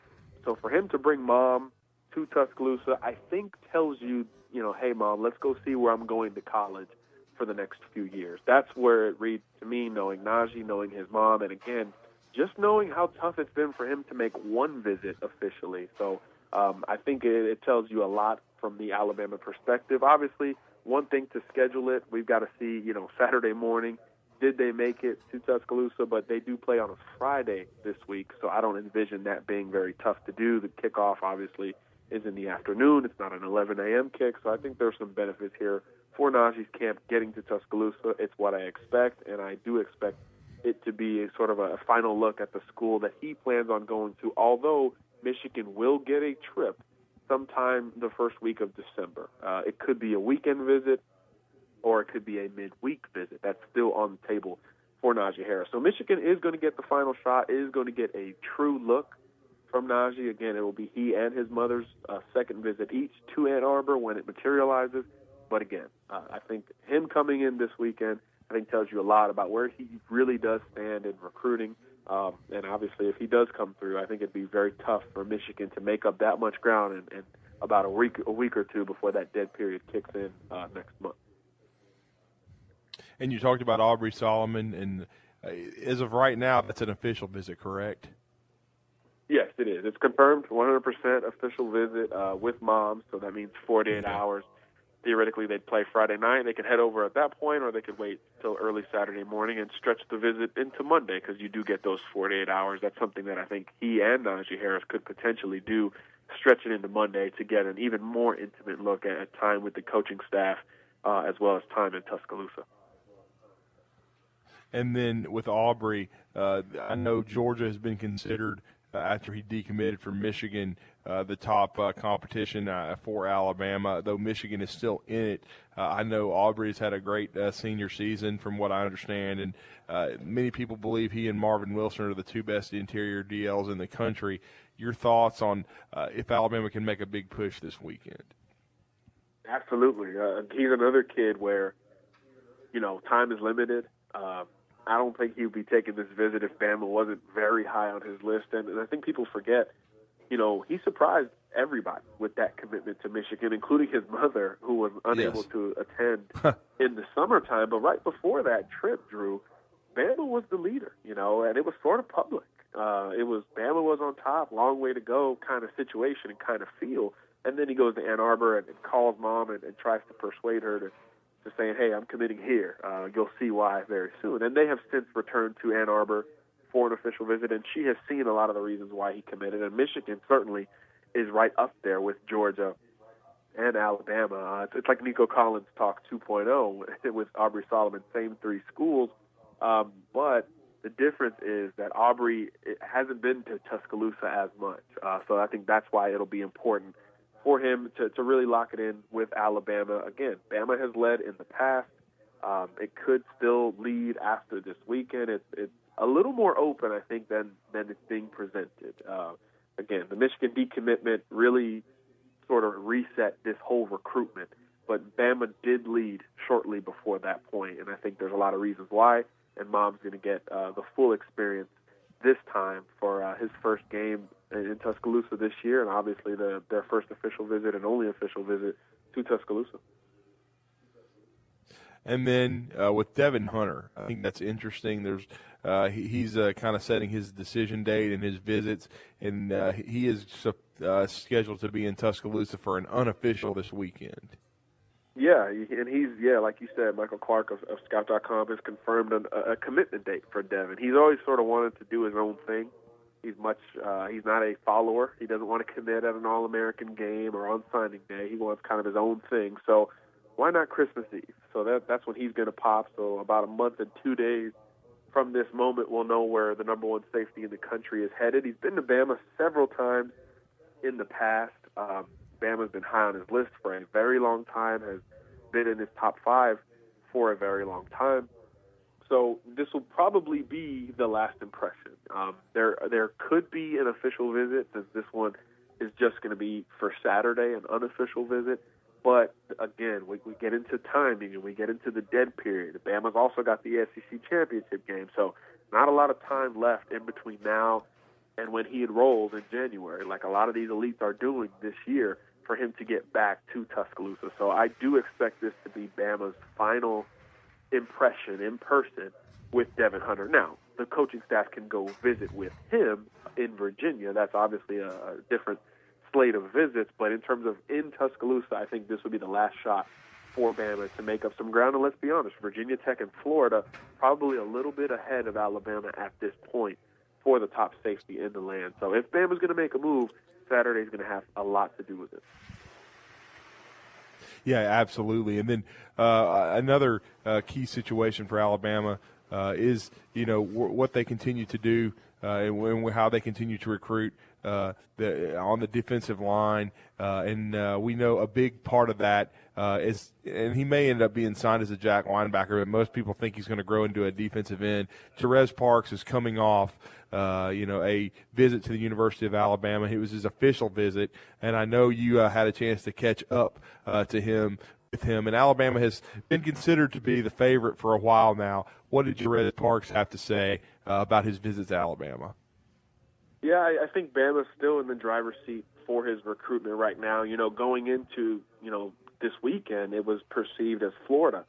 So for him to bring mom to Tuscaloosa, I think tells you, you know, hey, mom, let's go see where I'm going to college for the next few years. That's where it reads to me, knowing Najee, knowing his mom, and again, just knowing how tough it's been for him to make one visit officially. So um, I think it, it tells you a lot from the Alabama perspective. Obviously, one thing to schedule it, we've got to see, you know, Saturday morning. Did they make it to Tuscaloosa? But they do play on a Friday this week, so I don't envision that being very tough to do. The kickoff, obviously, is in the afternoon. It's not an 11 a.m. kick, so I think there's some benefits here for Najee's camp getting to Tuscaloosa. It's what I expect, and I do expect it to be a sort of a, final look at the school that he plans on going to. Although Michigan will get a trip sometime the first week of December. Uh, it could be a weekend visit, or it could be a midweek visit. That's still on the table for Najee Harris. So Michigan is going to get the final shot. Is going to get a true look from Najee. Again, it will be he and his mother's uh, second visit each to Ann Arbor when it materializes. But again, uh, I think him coming in this weekend, I think tells you a lot about where he really does stand in recruiting. Um, and obviously, if he does come through, I think it'd be very tough for Michigan to make up that much ground in, in about a week, a week or two before that dead period kicks in uh, next month. And you talked about Aubrey Solomon, and uh, as of right now, that's an official visit, correct? Yes, it is. It's confirmed 100% official visit uh, with mom, so that means 48 hours. Theoretically, they'd play Friday night. They could head over at that point, or they could wait till early Saturday morning and stretch the visit into Monday because you do get those 48 hours. That's something that I think he and Najee Harris could potentially do, stretch it into Monday to get an even more intimate look at time with the coaching staff uh, as well as time in Tuscaloosa. And then with Aubrey, uh, I know Georgia has been considered after he decommitted from Michigan, uh, the top uh, competition uh, for Alabama. Though Michigan is still in it, uh, I know Aubrey's had a great uh, senior season, from what I understand, and many people believe he and Marvin Wilson are the two best interior DLs in the country. Your thoughts on if Alabama can make a big push this weekend? Absolutely. Uh, he's another kid where, you know, time is limited. I don't think he would be taking this visit if Bama wasn't very high on his list. And, and I think people forget, you know, he surprised everybody with that commitment to Michigan, including his mother, who was unable Yes. to attend in the summertime. But right before that trip, Drew, Bama was the leader, you know, and it was sort of public. Uh, it was Bama was on top, long way to go kind of situation and kind of feel. And then he goes to Ann Arbor and, and calls mom and, and tries to persuade her to, to saying, hey, I'm committing here. Uh, you'll see why very soon. And they have since returned to Ann Arbor for an official visit, and she has seen a lot of the reasons why he committed. And Michigan certainly is right up there with Georgia and Alabama. Uh, it's, it's like Nico Collins Talk 2.0 with Aubrey Solomon, same three schools. Um, but the difference is that Aubrey hasn't been to Tuscaloosa as much. Uh, so I think that's why it'll be important for him to, to really lock it in with Alabama. Again, Bama has led in the past. Um, it could still lead after this weekend. It's, it's a little more open, I think, than, than it's being presented. Uh, again, the Michigan decommitment really sort of reset this whole recruitment. But Bama did lead shortly before that point, and I think there's a lot of reasons why. And Mom's going to get uh, the full experience this time for uh, his first game in Tuscaloosa this year, and obviously the, their first official visit and only official visit to Tuscaloosa. And then uh, with Devon Hunter, I think that's interesting. There's uh, he, he's uh, kind of setting his decision date and his visits, and uh, he is uh, scheduled to be in Tuscaloosa for an unofficial this weekend. Yeah, and he's yeah, like you said, Michael Clark of, of Scout.com has confirmed an, a, a commitment date for Devon. He's always sort of wanted to do his own thing. He's much uh, he's not a follower. He doesn't want to commit at an All American game or on signing day. He wants kind of his own thing. So why not Christmas Eve? So that that's when he's going to pop. So about a month and two days from this moment, we'll know where the number one safety in the country is headed. He's been to Bama several times in the past. Um, Bama's been high on his list for a very long time, has been in his top five for a very long time. So this will probably be the last impression. Um, there, there could be an official visit since this one is just going to be for Saturday, an unofficial visit. But again, we, we get into timing and we get into the dead period. Bama's also got the SEC championship game, so not a lot of time left in between now and when he enrolls in January, like a lot of these elites are doing this year, for him to get back to Tuscaloosa. So I do expect this to be Bama's final impression in person with Devon Hunter. Now, the coaching staff can go visit with him in Virginia. That's obviously a, a different slate of visits, but in terms of in Tuscaloosa, I think this would be the last shot for Bama to make up some ground. And let's be honest, Virginia Tech and Florida probably a little bit ahead of Alabama at this point for the top safety in the land. So if Bama's going to make a move, Saturday's going to have a lot to do with it. Yeah, absolutely. And then uh, another uh, key situation for Alabama uh, is you know w- what they continue to do uh, and, and how they continue to recruit uh, the, on the defensive line. Uh, and we know a big part of that uh, is, and he may end up being signed as a jack linebacker, but most people think he's going to grow into a defensive end. Jarez Parks is coming off. Uh, you know, a visit to the University of Alabama. It was his official visit, and I know you uh, had a chance to catch up uh, to him with him. And Alabama has been considered to be the favorite for a while now. What did Jarez Parks have to say uh, about his visit to Alabama? Yeah, I, I think Bama's still in the driver's seat for his recruitment right now. You know, going into you know this weekend, it was perceived as Florida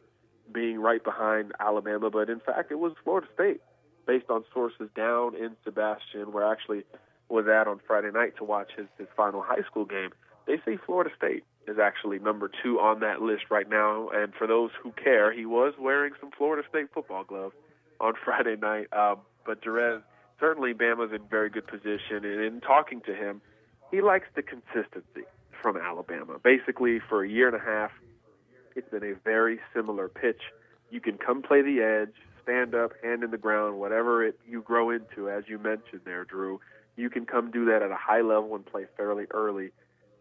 being right behind Alabama, but in fact, it was Florida State based on sources down in Sebastian, where I actually was at on Friday night to watch his, his final high school game. They say Florida State is actually number two on that list right now. And for those who care, he was wearing some Florida State football gloves on Friday night. Um, but Jarez, certainly Bama's in very good position. And in talking to him, he likes the consistency from Alabama. Basically, for a year and a half, it's been a very similar pitch. You can come play the edge, stand up, hand in the ground, whatever it you grow into, as you mentioned there, Drew. You can come do that at a high level and play fairly early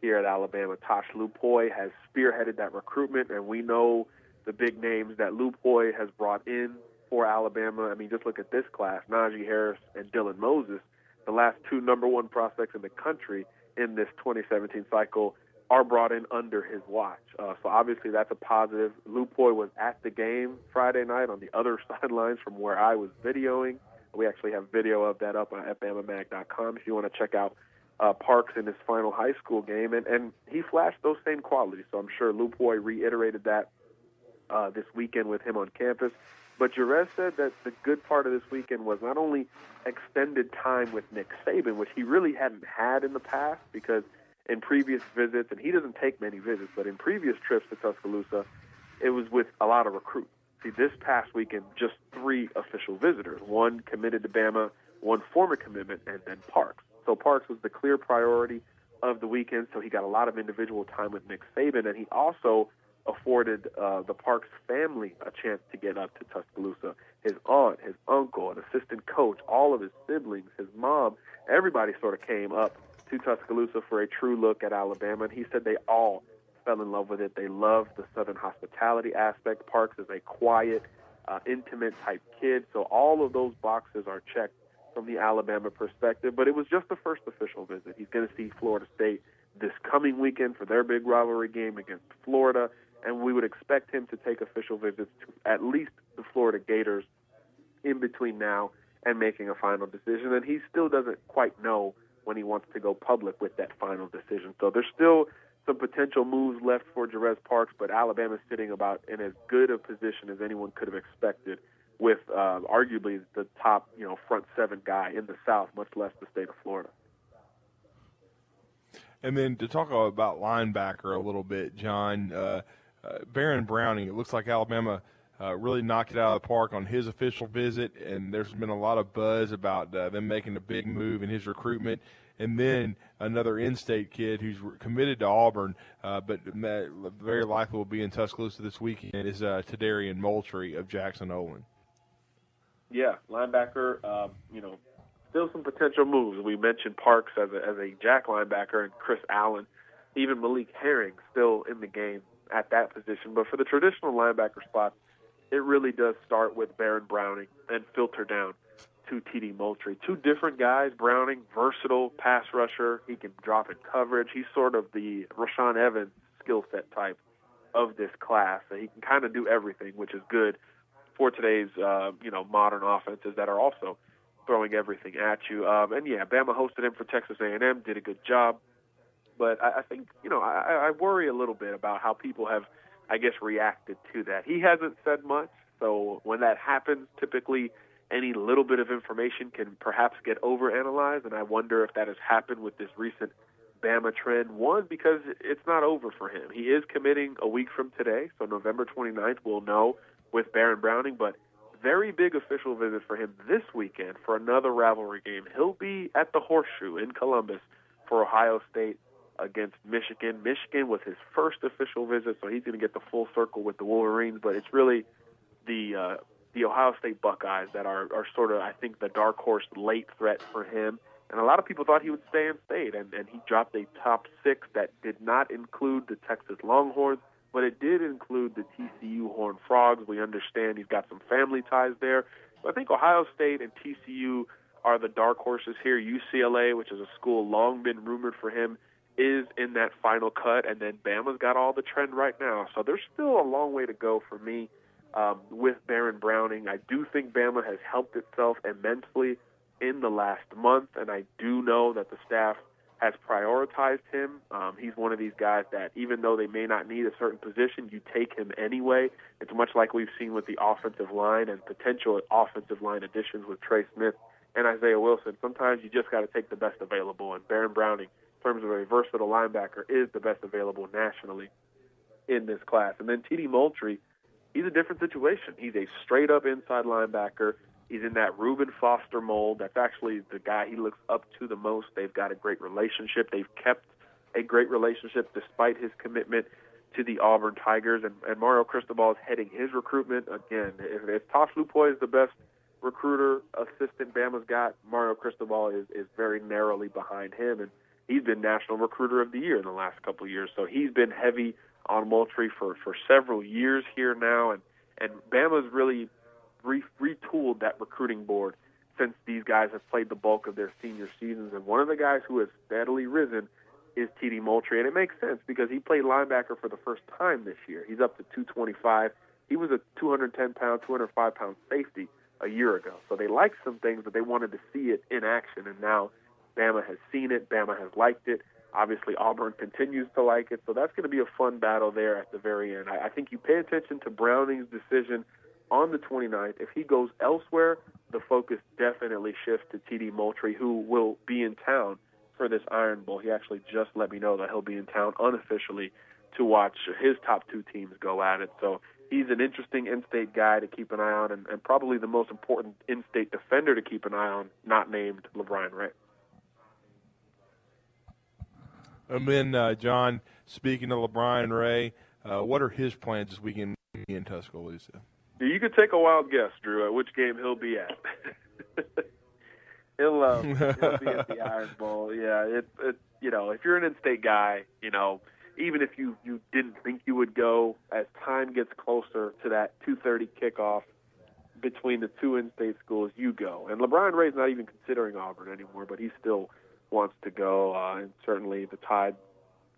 here at Alabama. Tosh Lupoi has spearheaded that recruitment, and we know the big names that Lupoy has brought in for Alabama. I mean, just look at this class: Najee Harris and Dylan Moses, the last two number one prospects in the country in this 2017 cycle. are brought in under his watch. Uh, so obviously that's a positive. Lupoi was at the game Friday night on the other sidelines from where I was videoing. We actually have video of that up on FBamaMag.com if you want to check out uh, Parks in his final high school game, and, and he flashed those same qualities. So I'm sure Lupoi reiterated that uh, this weekend with him on campus. But Jarez said that the good part of this weekend was not only extended time with Nick Saban, which he really hadn't had in the past because in previous visits, and he doesn't take many visits, but in previous trips to Tuscaloosa, it was with a lot of recruits. See, this past weekend, just three official visitors one committed to Bama, one former commitment, and then Parks. So Parks was the clear priority of the weekend, so he got a lot of individual time with Nick Saban, and he also afforded uh, the Parks family a chance to get up to Tuscaloosa. His aunt, his uncle, an assistant coach, all of his siblings, his mom, everybody sort of came up to Tuscaloosa for a true look at Alabama, and he said they all fell in love with it. They loved the Southern hospitality aspect. Parks is a quiet, uh, intimate type kid, so all of those boxes are checked from the Alabama perspective. But it was just the first official visit. He's going to see Florida State this coming weekend for their big rivalry game against Florida, and we would expect him to take official visits to at least the Florida Gators in between now and making a final decision. And he still doesn't quite know when he wants to go public with that final decision. So there's still some potential moves left for Jarez Parks, but Alabama's sitting about in as good a position as anyone could have expected with uh, arguably the top, you know, front seven guy in the South, much less the state of Florida. And then to talk about linebacker a little bit, John, uh, uh, Baron Browning, it looks like Alabama – uh, really knocked it out of the park on his official visit, and there's been a lot of buzz about uh, them making a big move in his recruitment. And then another in-state kid who's committed to Auburn, uh, but very likely will be in Tuscaloosa this weekend is uh, Tadarian Moultrie of Jackson Olin. Yeah, linebacker. Um, you know, still some potential moves. We mentioned Parks as a, as a jack linebacker and Chris Allen, even Malik Herring still in the game at that position. But for the traditional linebacker spot, it really does start with Baron Browning and filter down to TD Moultrie. Two different guys. Browning, versatile pass rusher. He can drop in coverage. He's sort of the Rashaan Evans skill set type of this class. So he can kind of do everything, which is good for today's uh, you know modern offenses that are also throwing everything at you. Um, and yeah, Bama hosted him for Texas A&M, did a good job. But I, I think you know I, I worry a little bit about how people have – I guess, reacted to that. He hasn't said much, so when that happens, typically any little bit of information can perhaps get overanalyzed, and I wonder if that has happened with this recent Bama trend. One, because it's not over for him. He is committing a week from today, so November 29th we'll know with Baron Browning, but very big official visit for him this weekend for another rivalry game. He'll be at the Horseshoe in Columbus for Ohio State against Michigan. Michigan was his first official visit, so he's going to get the full circle with the Wolverines. But it's really the uh, the Ohio State Buckeyes that are are sort of I think the dark horse late threat for him. And a lot of people thought he would stay in state, and, and he dropped a top six that did not include the Texas Longhorns, but it did include the TCU Horned Frogs. We understand he's got some family ties there. But I think Ohio State and TCU are the dark horses here. UCLA, which is a school long been rumored for him, is in that final cut, and then Bama's got all the trend right now. So there's still a long way to go for me um, with Baron Browning. I do think Bama has helped itself immensely in the last month, and I do know that the staff has prioritized him. Um, he's one of these guys that, even though they may not need a certain position, you take him anyway. It's much like we've seen with the offensive line and potential offensive line additions with Trey Smith and Isaiah Wilson. Sometimes you just got to take the best available, and Baron Browning terms of a versatile linebacker, is the best available nationally in this class. And then TD Moultrie, he's a different situation. He's a straight up inside linebacker. He's in that Reuben Foster mold. That's actually the guy he looks up to the most. They've got a great relationship. They've kept a great relationship despite his commitment to the Auburn Tigers. And, and Mario Cristobal is heading his recruitment. Again, if, if Tosh Lupoi is the best recruiter assistant Bama's got, Mario Cristobal is, is very narrowly behind him. And he's been National Recruiter of the Year in the last couple of years. So he's been heavy on Moultrie for for several years here now, and and Bama's really re- retooled that recruiting board since these guys have played the bulk of their senior seasons. And one of the guys who has steadily risen is TD Moultrie, and it makes sense because he played linebacker for the first time this year. He's up to 225. He was a 210 pound, 205 pound safety a year ago. So they liked some things, but they wanted to see it in action, and now Bama has seen it. Bama has liked it. Obviously, Auburn continues to like it, so that's going to be a fun battle there at the very end. I, I think you pay attention to Browning's decision on the 29th. If he goes elsewhere, the focus definitely shifts to TD Moultrie, who will be in town for this Iron Bowl. He actually just let me know that he'll be in town unofficially to watch his top two teams go at it. So he's an interesting in-state guy to keep an eye on, and, and probably the most important in-state defender to keep an eye on, not named LaBryan Ray. And then, uh, John, speaking of LaBryan Ray, uh, what are his plans this weekend in Tuscaloosa? You could take a wild guess, Drew, at which game he'll be at. he'll, um, he'll be at the Iron Bowl. Yeah, it, it, you know, if you're an in-state guy, you know, even if you you didn't think you would go, as time gets closer to that 2:30 kickoff between the two in-state schools, you go. And LaBryan Ray's not even considering Auburn anymore, but he's still wants to go, uh, and certainly the Tide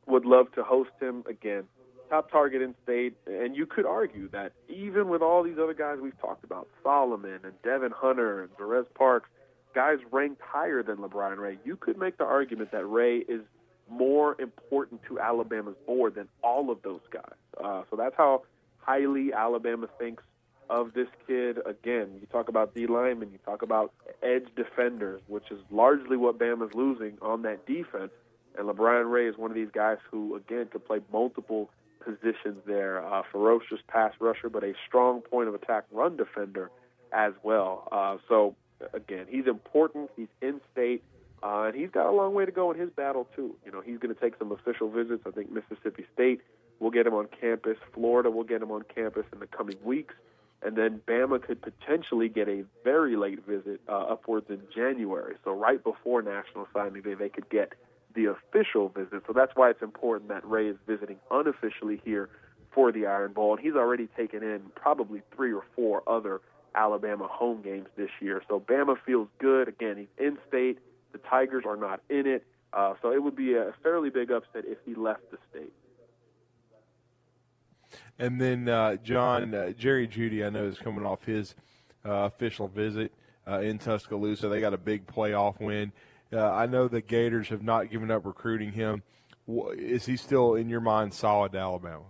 would love to host him again. Top target in state, and you could argue that even with all these other guys we've talked about, Solomon and Devon Hunter and Jarez Parks, guys ranked higher than LaBryan Ray, you could make the argument that Ray is more important to Alabama's board than all of those guys. Uh, so that's how highly Alabama thinks of this kid. Again, you talk about D linemen, you talk about edge defenders, which is largely what Bama's losing on that defense. And LaBryan Ray is one of these guys who, again, could play multiple positions there. Uh, ferocious pass rusher, but a strong point of attack run defender as well. Uh, so, again, he's important. He's in state. Uh, and he's got a long way to go in his battle, too. You know, he's going to take some official visits. I think Mississippi State will get him on campus. Florida will get him on campus in the coming weeks. And then Bama could potentially get a very late visit uh, upwards in January. So, right before National Signing Day, they could get the official visit. So that's why it's important that Ray is visiting unofficially here for the Iron Bowl. And he's already taken in probably three or four other Alabama home games this year. So Bama feels good. Again, he's in state. The Tigers are not in it. Uh, so it would be a fairly big upset if he left the state. And then, uh, John, uh, Jerry Jeudy, I know, is coming off his uh, official visit uh, in Tuscaloosa. They got a big playoff win. Uh, I know the Gators have not given up recruiting him. Is he still, in your mind, solid to Alabama?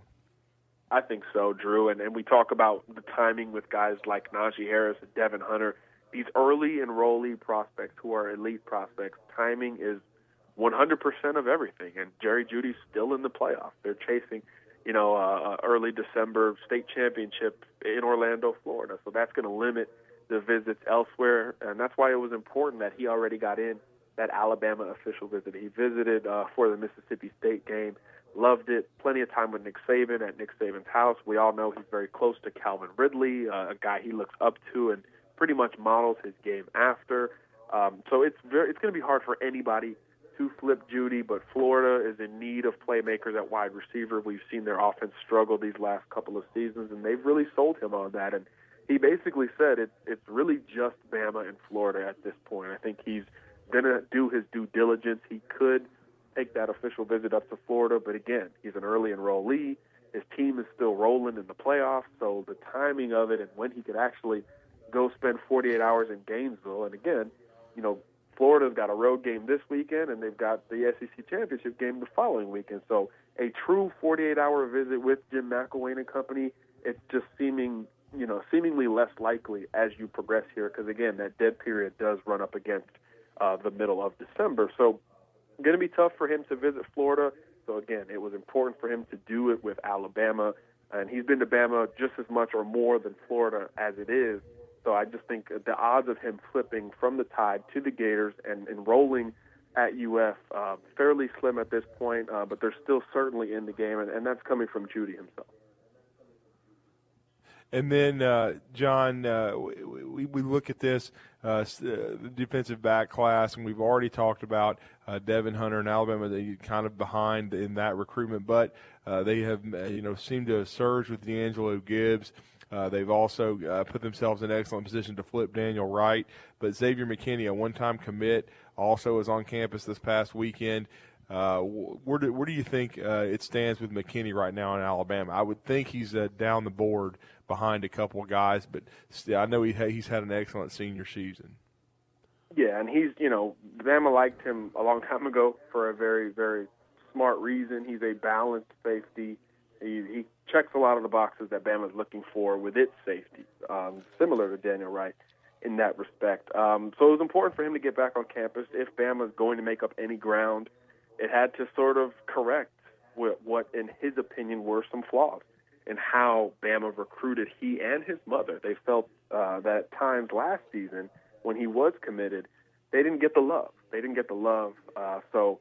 I think so, Drew. And, and we talk about the timing with guys like Najee Harris and Devon Hunter. These early enrollee prospects who are elite prospects, timing is 100% of everything. And Jerry Jeudy's still in the playoff. They're chasing, you know, uh, early December state championship in Orlando, Florida. So that's going to limit the visits elsewhere. And that's why it was important that he already got in that Alabama official visit. He visited uh, for the Mississippi State game, loved it. Plenty of time with Nick Saban at Nick Saban's house. We all know he's very close to Calvin Ridley, uh, a guy he looks up to and pretty much models his game after. Um, so it's very it's going to be hard for anybody to flip Jeudy, but Florida is in need of playmakers at wide receiver. We've seen their offense struggle these last couple of seasons, and they've really sold him on that. And he basically said it's it's really just Bama and Florida at this point. I think he's going to do his due diligence. He could take that official visit up to Florida, but again, he's an early enrollee. His team is still rolling in the playoffs, so the timing of it and when he could actually go spend 48 hours in Gainesville, and again, you know, Florida's got a road game this weekend, and they've got the SEC championship game the following weekend. So a true 48-hour visit with Jim McElwain and company, it's just seeming, you know, seemingly less likely as you progress here, because again, that dead period does run up against uh, the middle of December. So, going to be tough for him to visit Florida. So again, it was important for him to do it with Alabama, and he's been to Bama just as much or more than Florida as it is. So I just think the odds of him flipping from the Tide to the Gators and enrolling at UF uh, fairly slim at this point, uh, but they're still certainly in the game, and, and that's coming from Jeudy himself. And then, uh, John, uh, we, we look at this uh, defensive back class, and we've already talked about uh, Devon Hunter and Alabama. They kind of behind in that recruitment, but uh, they have you know seemed to surge with D'Angelo Gibbs. Uh, they've also uh, put themselves in an excellent position to flip Daniel Wright. But Xavier McKinney, a one-time commit, also is on campus this past weekend. Uh, where do where do you think uh, it stands with McKinney right now in Alabama? I would think he's uh, down the board behind a couple of guys, but still, I know he ha- he's had an excellent senior season. Yeah, and he's you know Bama liked him a long time ago for a very very smart reason. He's a balanced safety. He, he checks a lot of the boxes that Bama's looking for with its safety, um, similar to Daniel Wright in that respect. Um, so it was important for him to get back on campus. If Bama is going to make up any ground, it had to sort of correct what, what in his opinion, were some flaws in how Bama recruited he and his mother. They felt uh, that at times last season when he was committed, they didn't get the love. They didn't get the love. Uh, so,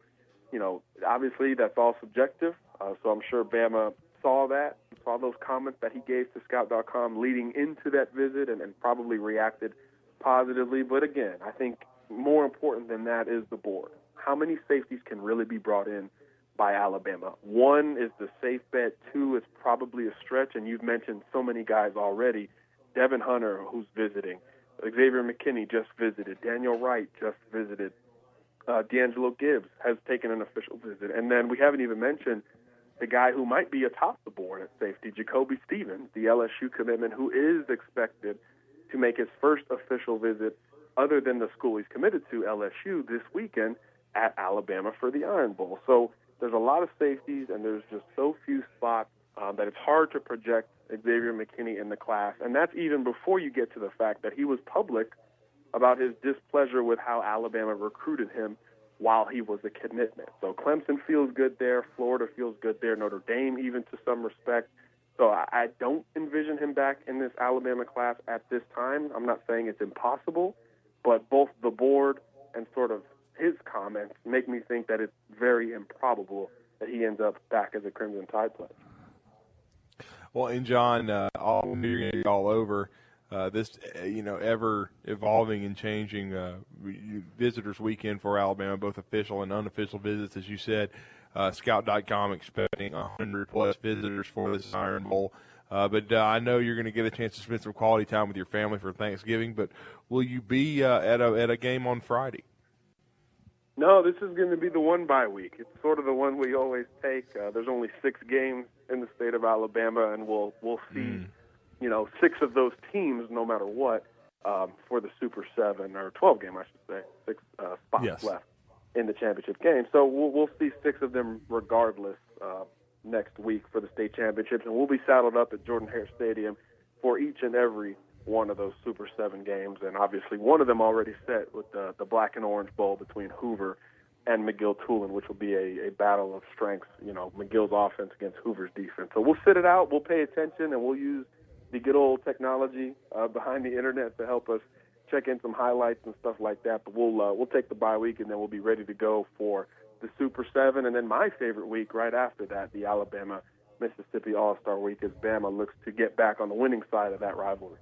you know, obviously that's all subjective. Uh, so I'm sure Bama saw that, saw those comments that he gave to Scout.com leading into that visit, and, and probably reacted positively. But again, I think more important than that is the board. How many safeties can really be brought in by Alabama? One is the safe bet. Two is probably a stretch, and you've mentioned so many guys already. Devon Hunter, who's visiting. Xavier McKinney just visited. Daniel Wright just visited. Uh, D'Angelo Gibbs has taken an official visit. And then we haven't even mentioned the guy who might be atop the board at safety, Jacoby Stevens, the LSU commitment, who is expected to make his first official visit other than the school he's committed to, LSU, this weekend at Alabama for the Iron Bowl. So there's a lot of safeties, and there's just so few spots um, that it's hard to project Xavier McKinney in the class. And that's even before you get to the fact that he was public about his displeasure with how Alabama recruited him while he was a commitment. So Clemson feels good there, Florida feels good there, Notre Dame even to some respect. So I, I don't envision him back in this Alabama class at this time. I'm not saying it's impossible, but both the board and sort of his comments make me think that it's very improbable that he ends up back as a Crimson Tide player. Well, and John, uh, all you're going to be all over uh, this, uh, you know, ever evolving and changing uh, visitors weekend for Alabama, both official and unofficial visits, as you said. Uh, Scout.com expecting 100 plus visitors for this Iron Bowl. Uh, but uh, I know you're going to get a chance to spend some quality time with your family for Thanksgiving. But will you be uh, at a at a game on Friday? No, this is going to be the one bye week. It's sort of the one we always take. Uh, there's only six games in the state of Alabama, and we'll we'll see. Mm you know, six of those teams, no matter what, um, for the Super Seven or twelve game, I should say, six uh, spots yes. left in the championship game. So we'll, we'll see six of them regardless uh, next week for the state championships, and we'll be saddled up at Jordan Hare Stadium for each and every one of those Super Seven games, and obviously one of them already set with the the Black and Orange Bowl between Hoover and McGill Toolen, which will be a, a battle of strengths. You know, McGill's offense against Hoover's defense. So we'll sit it out. We'll pay attention, and we'll use the good old technology uh, behind the internet to help us check in some highlights and stuff like that. But we'll uh, we'll take the bye week and then we'll be ready to go for the Super Seven, and then my favorite week right after that, the Alabama Mississippi All Star Week, as Bama looks to get back on the winning side of that rivalry.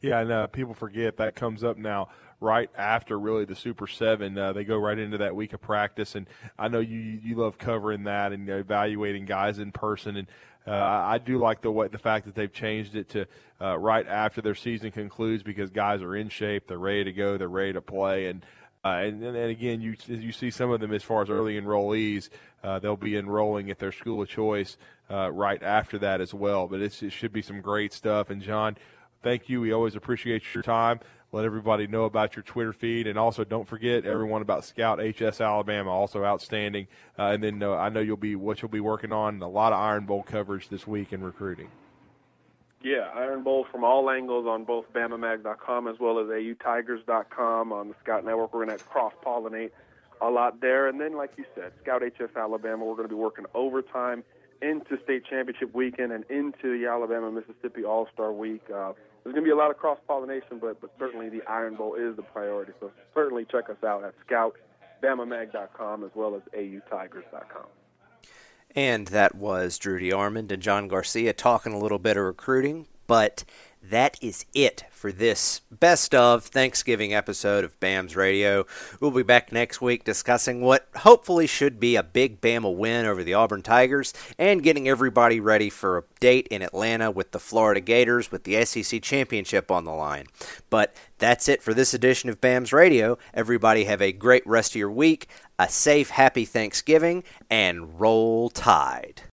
Yeah, and uh, people forget that comes up now right after really the Super Seven. Uh, they go right into that week of practice, and I know you you love covering that and evaluating guys in person. And uh, I do like the way the fact that they've changed it to uh, right after their season concludes because guys are in shape, they're ready to go, they're ready to play, and uh, and, and again, you you see some of them as far as early enrollees, uh, they'll be enrolling at their school of choice uh, right after that as well. But it should be some great stuff. And John, thank you. We always appreciate your time let everybody know about your Twitter feed, and also don't forget everyone about Scout HS Alabama, also outstanding. Uh, and then uh, I know you'll be what you'll be working on a lot of Iron Bowl coverage this week in recruiting. Yeah, Iron Bowl from all angles on both BamaMag.com as well as AUTigers.com on the Scout Network. We're going to cross pollinate a lot there, and then like you said, Scout HS Alabama. We're going to be working overtime into state championship weekend and into the Alabama Mississippi All Star Week. Uh, there's going to be a lot of cross pollination, but but certainly the Iron Bowl is the priority. So certainly check us out at scout.bamamag.com as well as autigers.com. And that was Drew DeArmond and John Garcia talking a little bit of recruiting, but that is it for this best of Thanksgiving episode of BAMS Radio. We'll be back next week discussing what hopefully should be a big Bama win over the Auburn Tigers and getting everybody ready for a date in Atlanta with the Florida Gators with the SEC Championship on the line. But that's it for this edition of BAMS Radio. Everybody have a great rest of your week, a safe, happy Thanksgiving, and roll tide.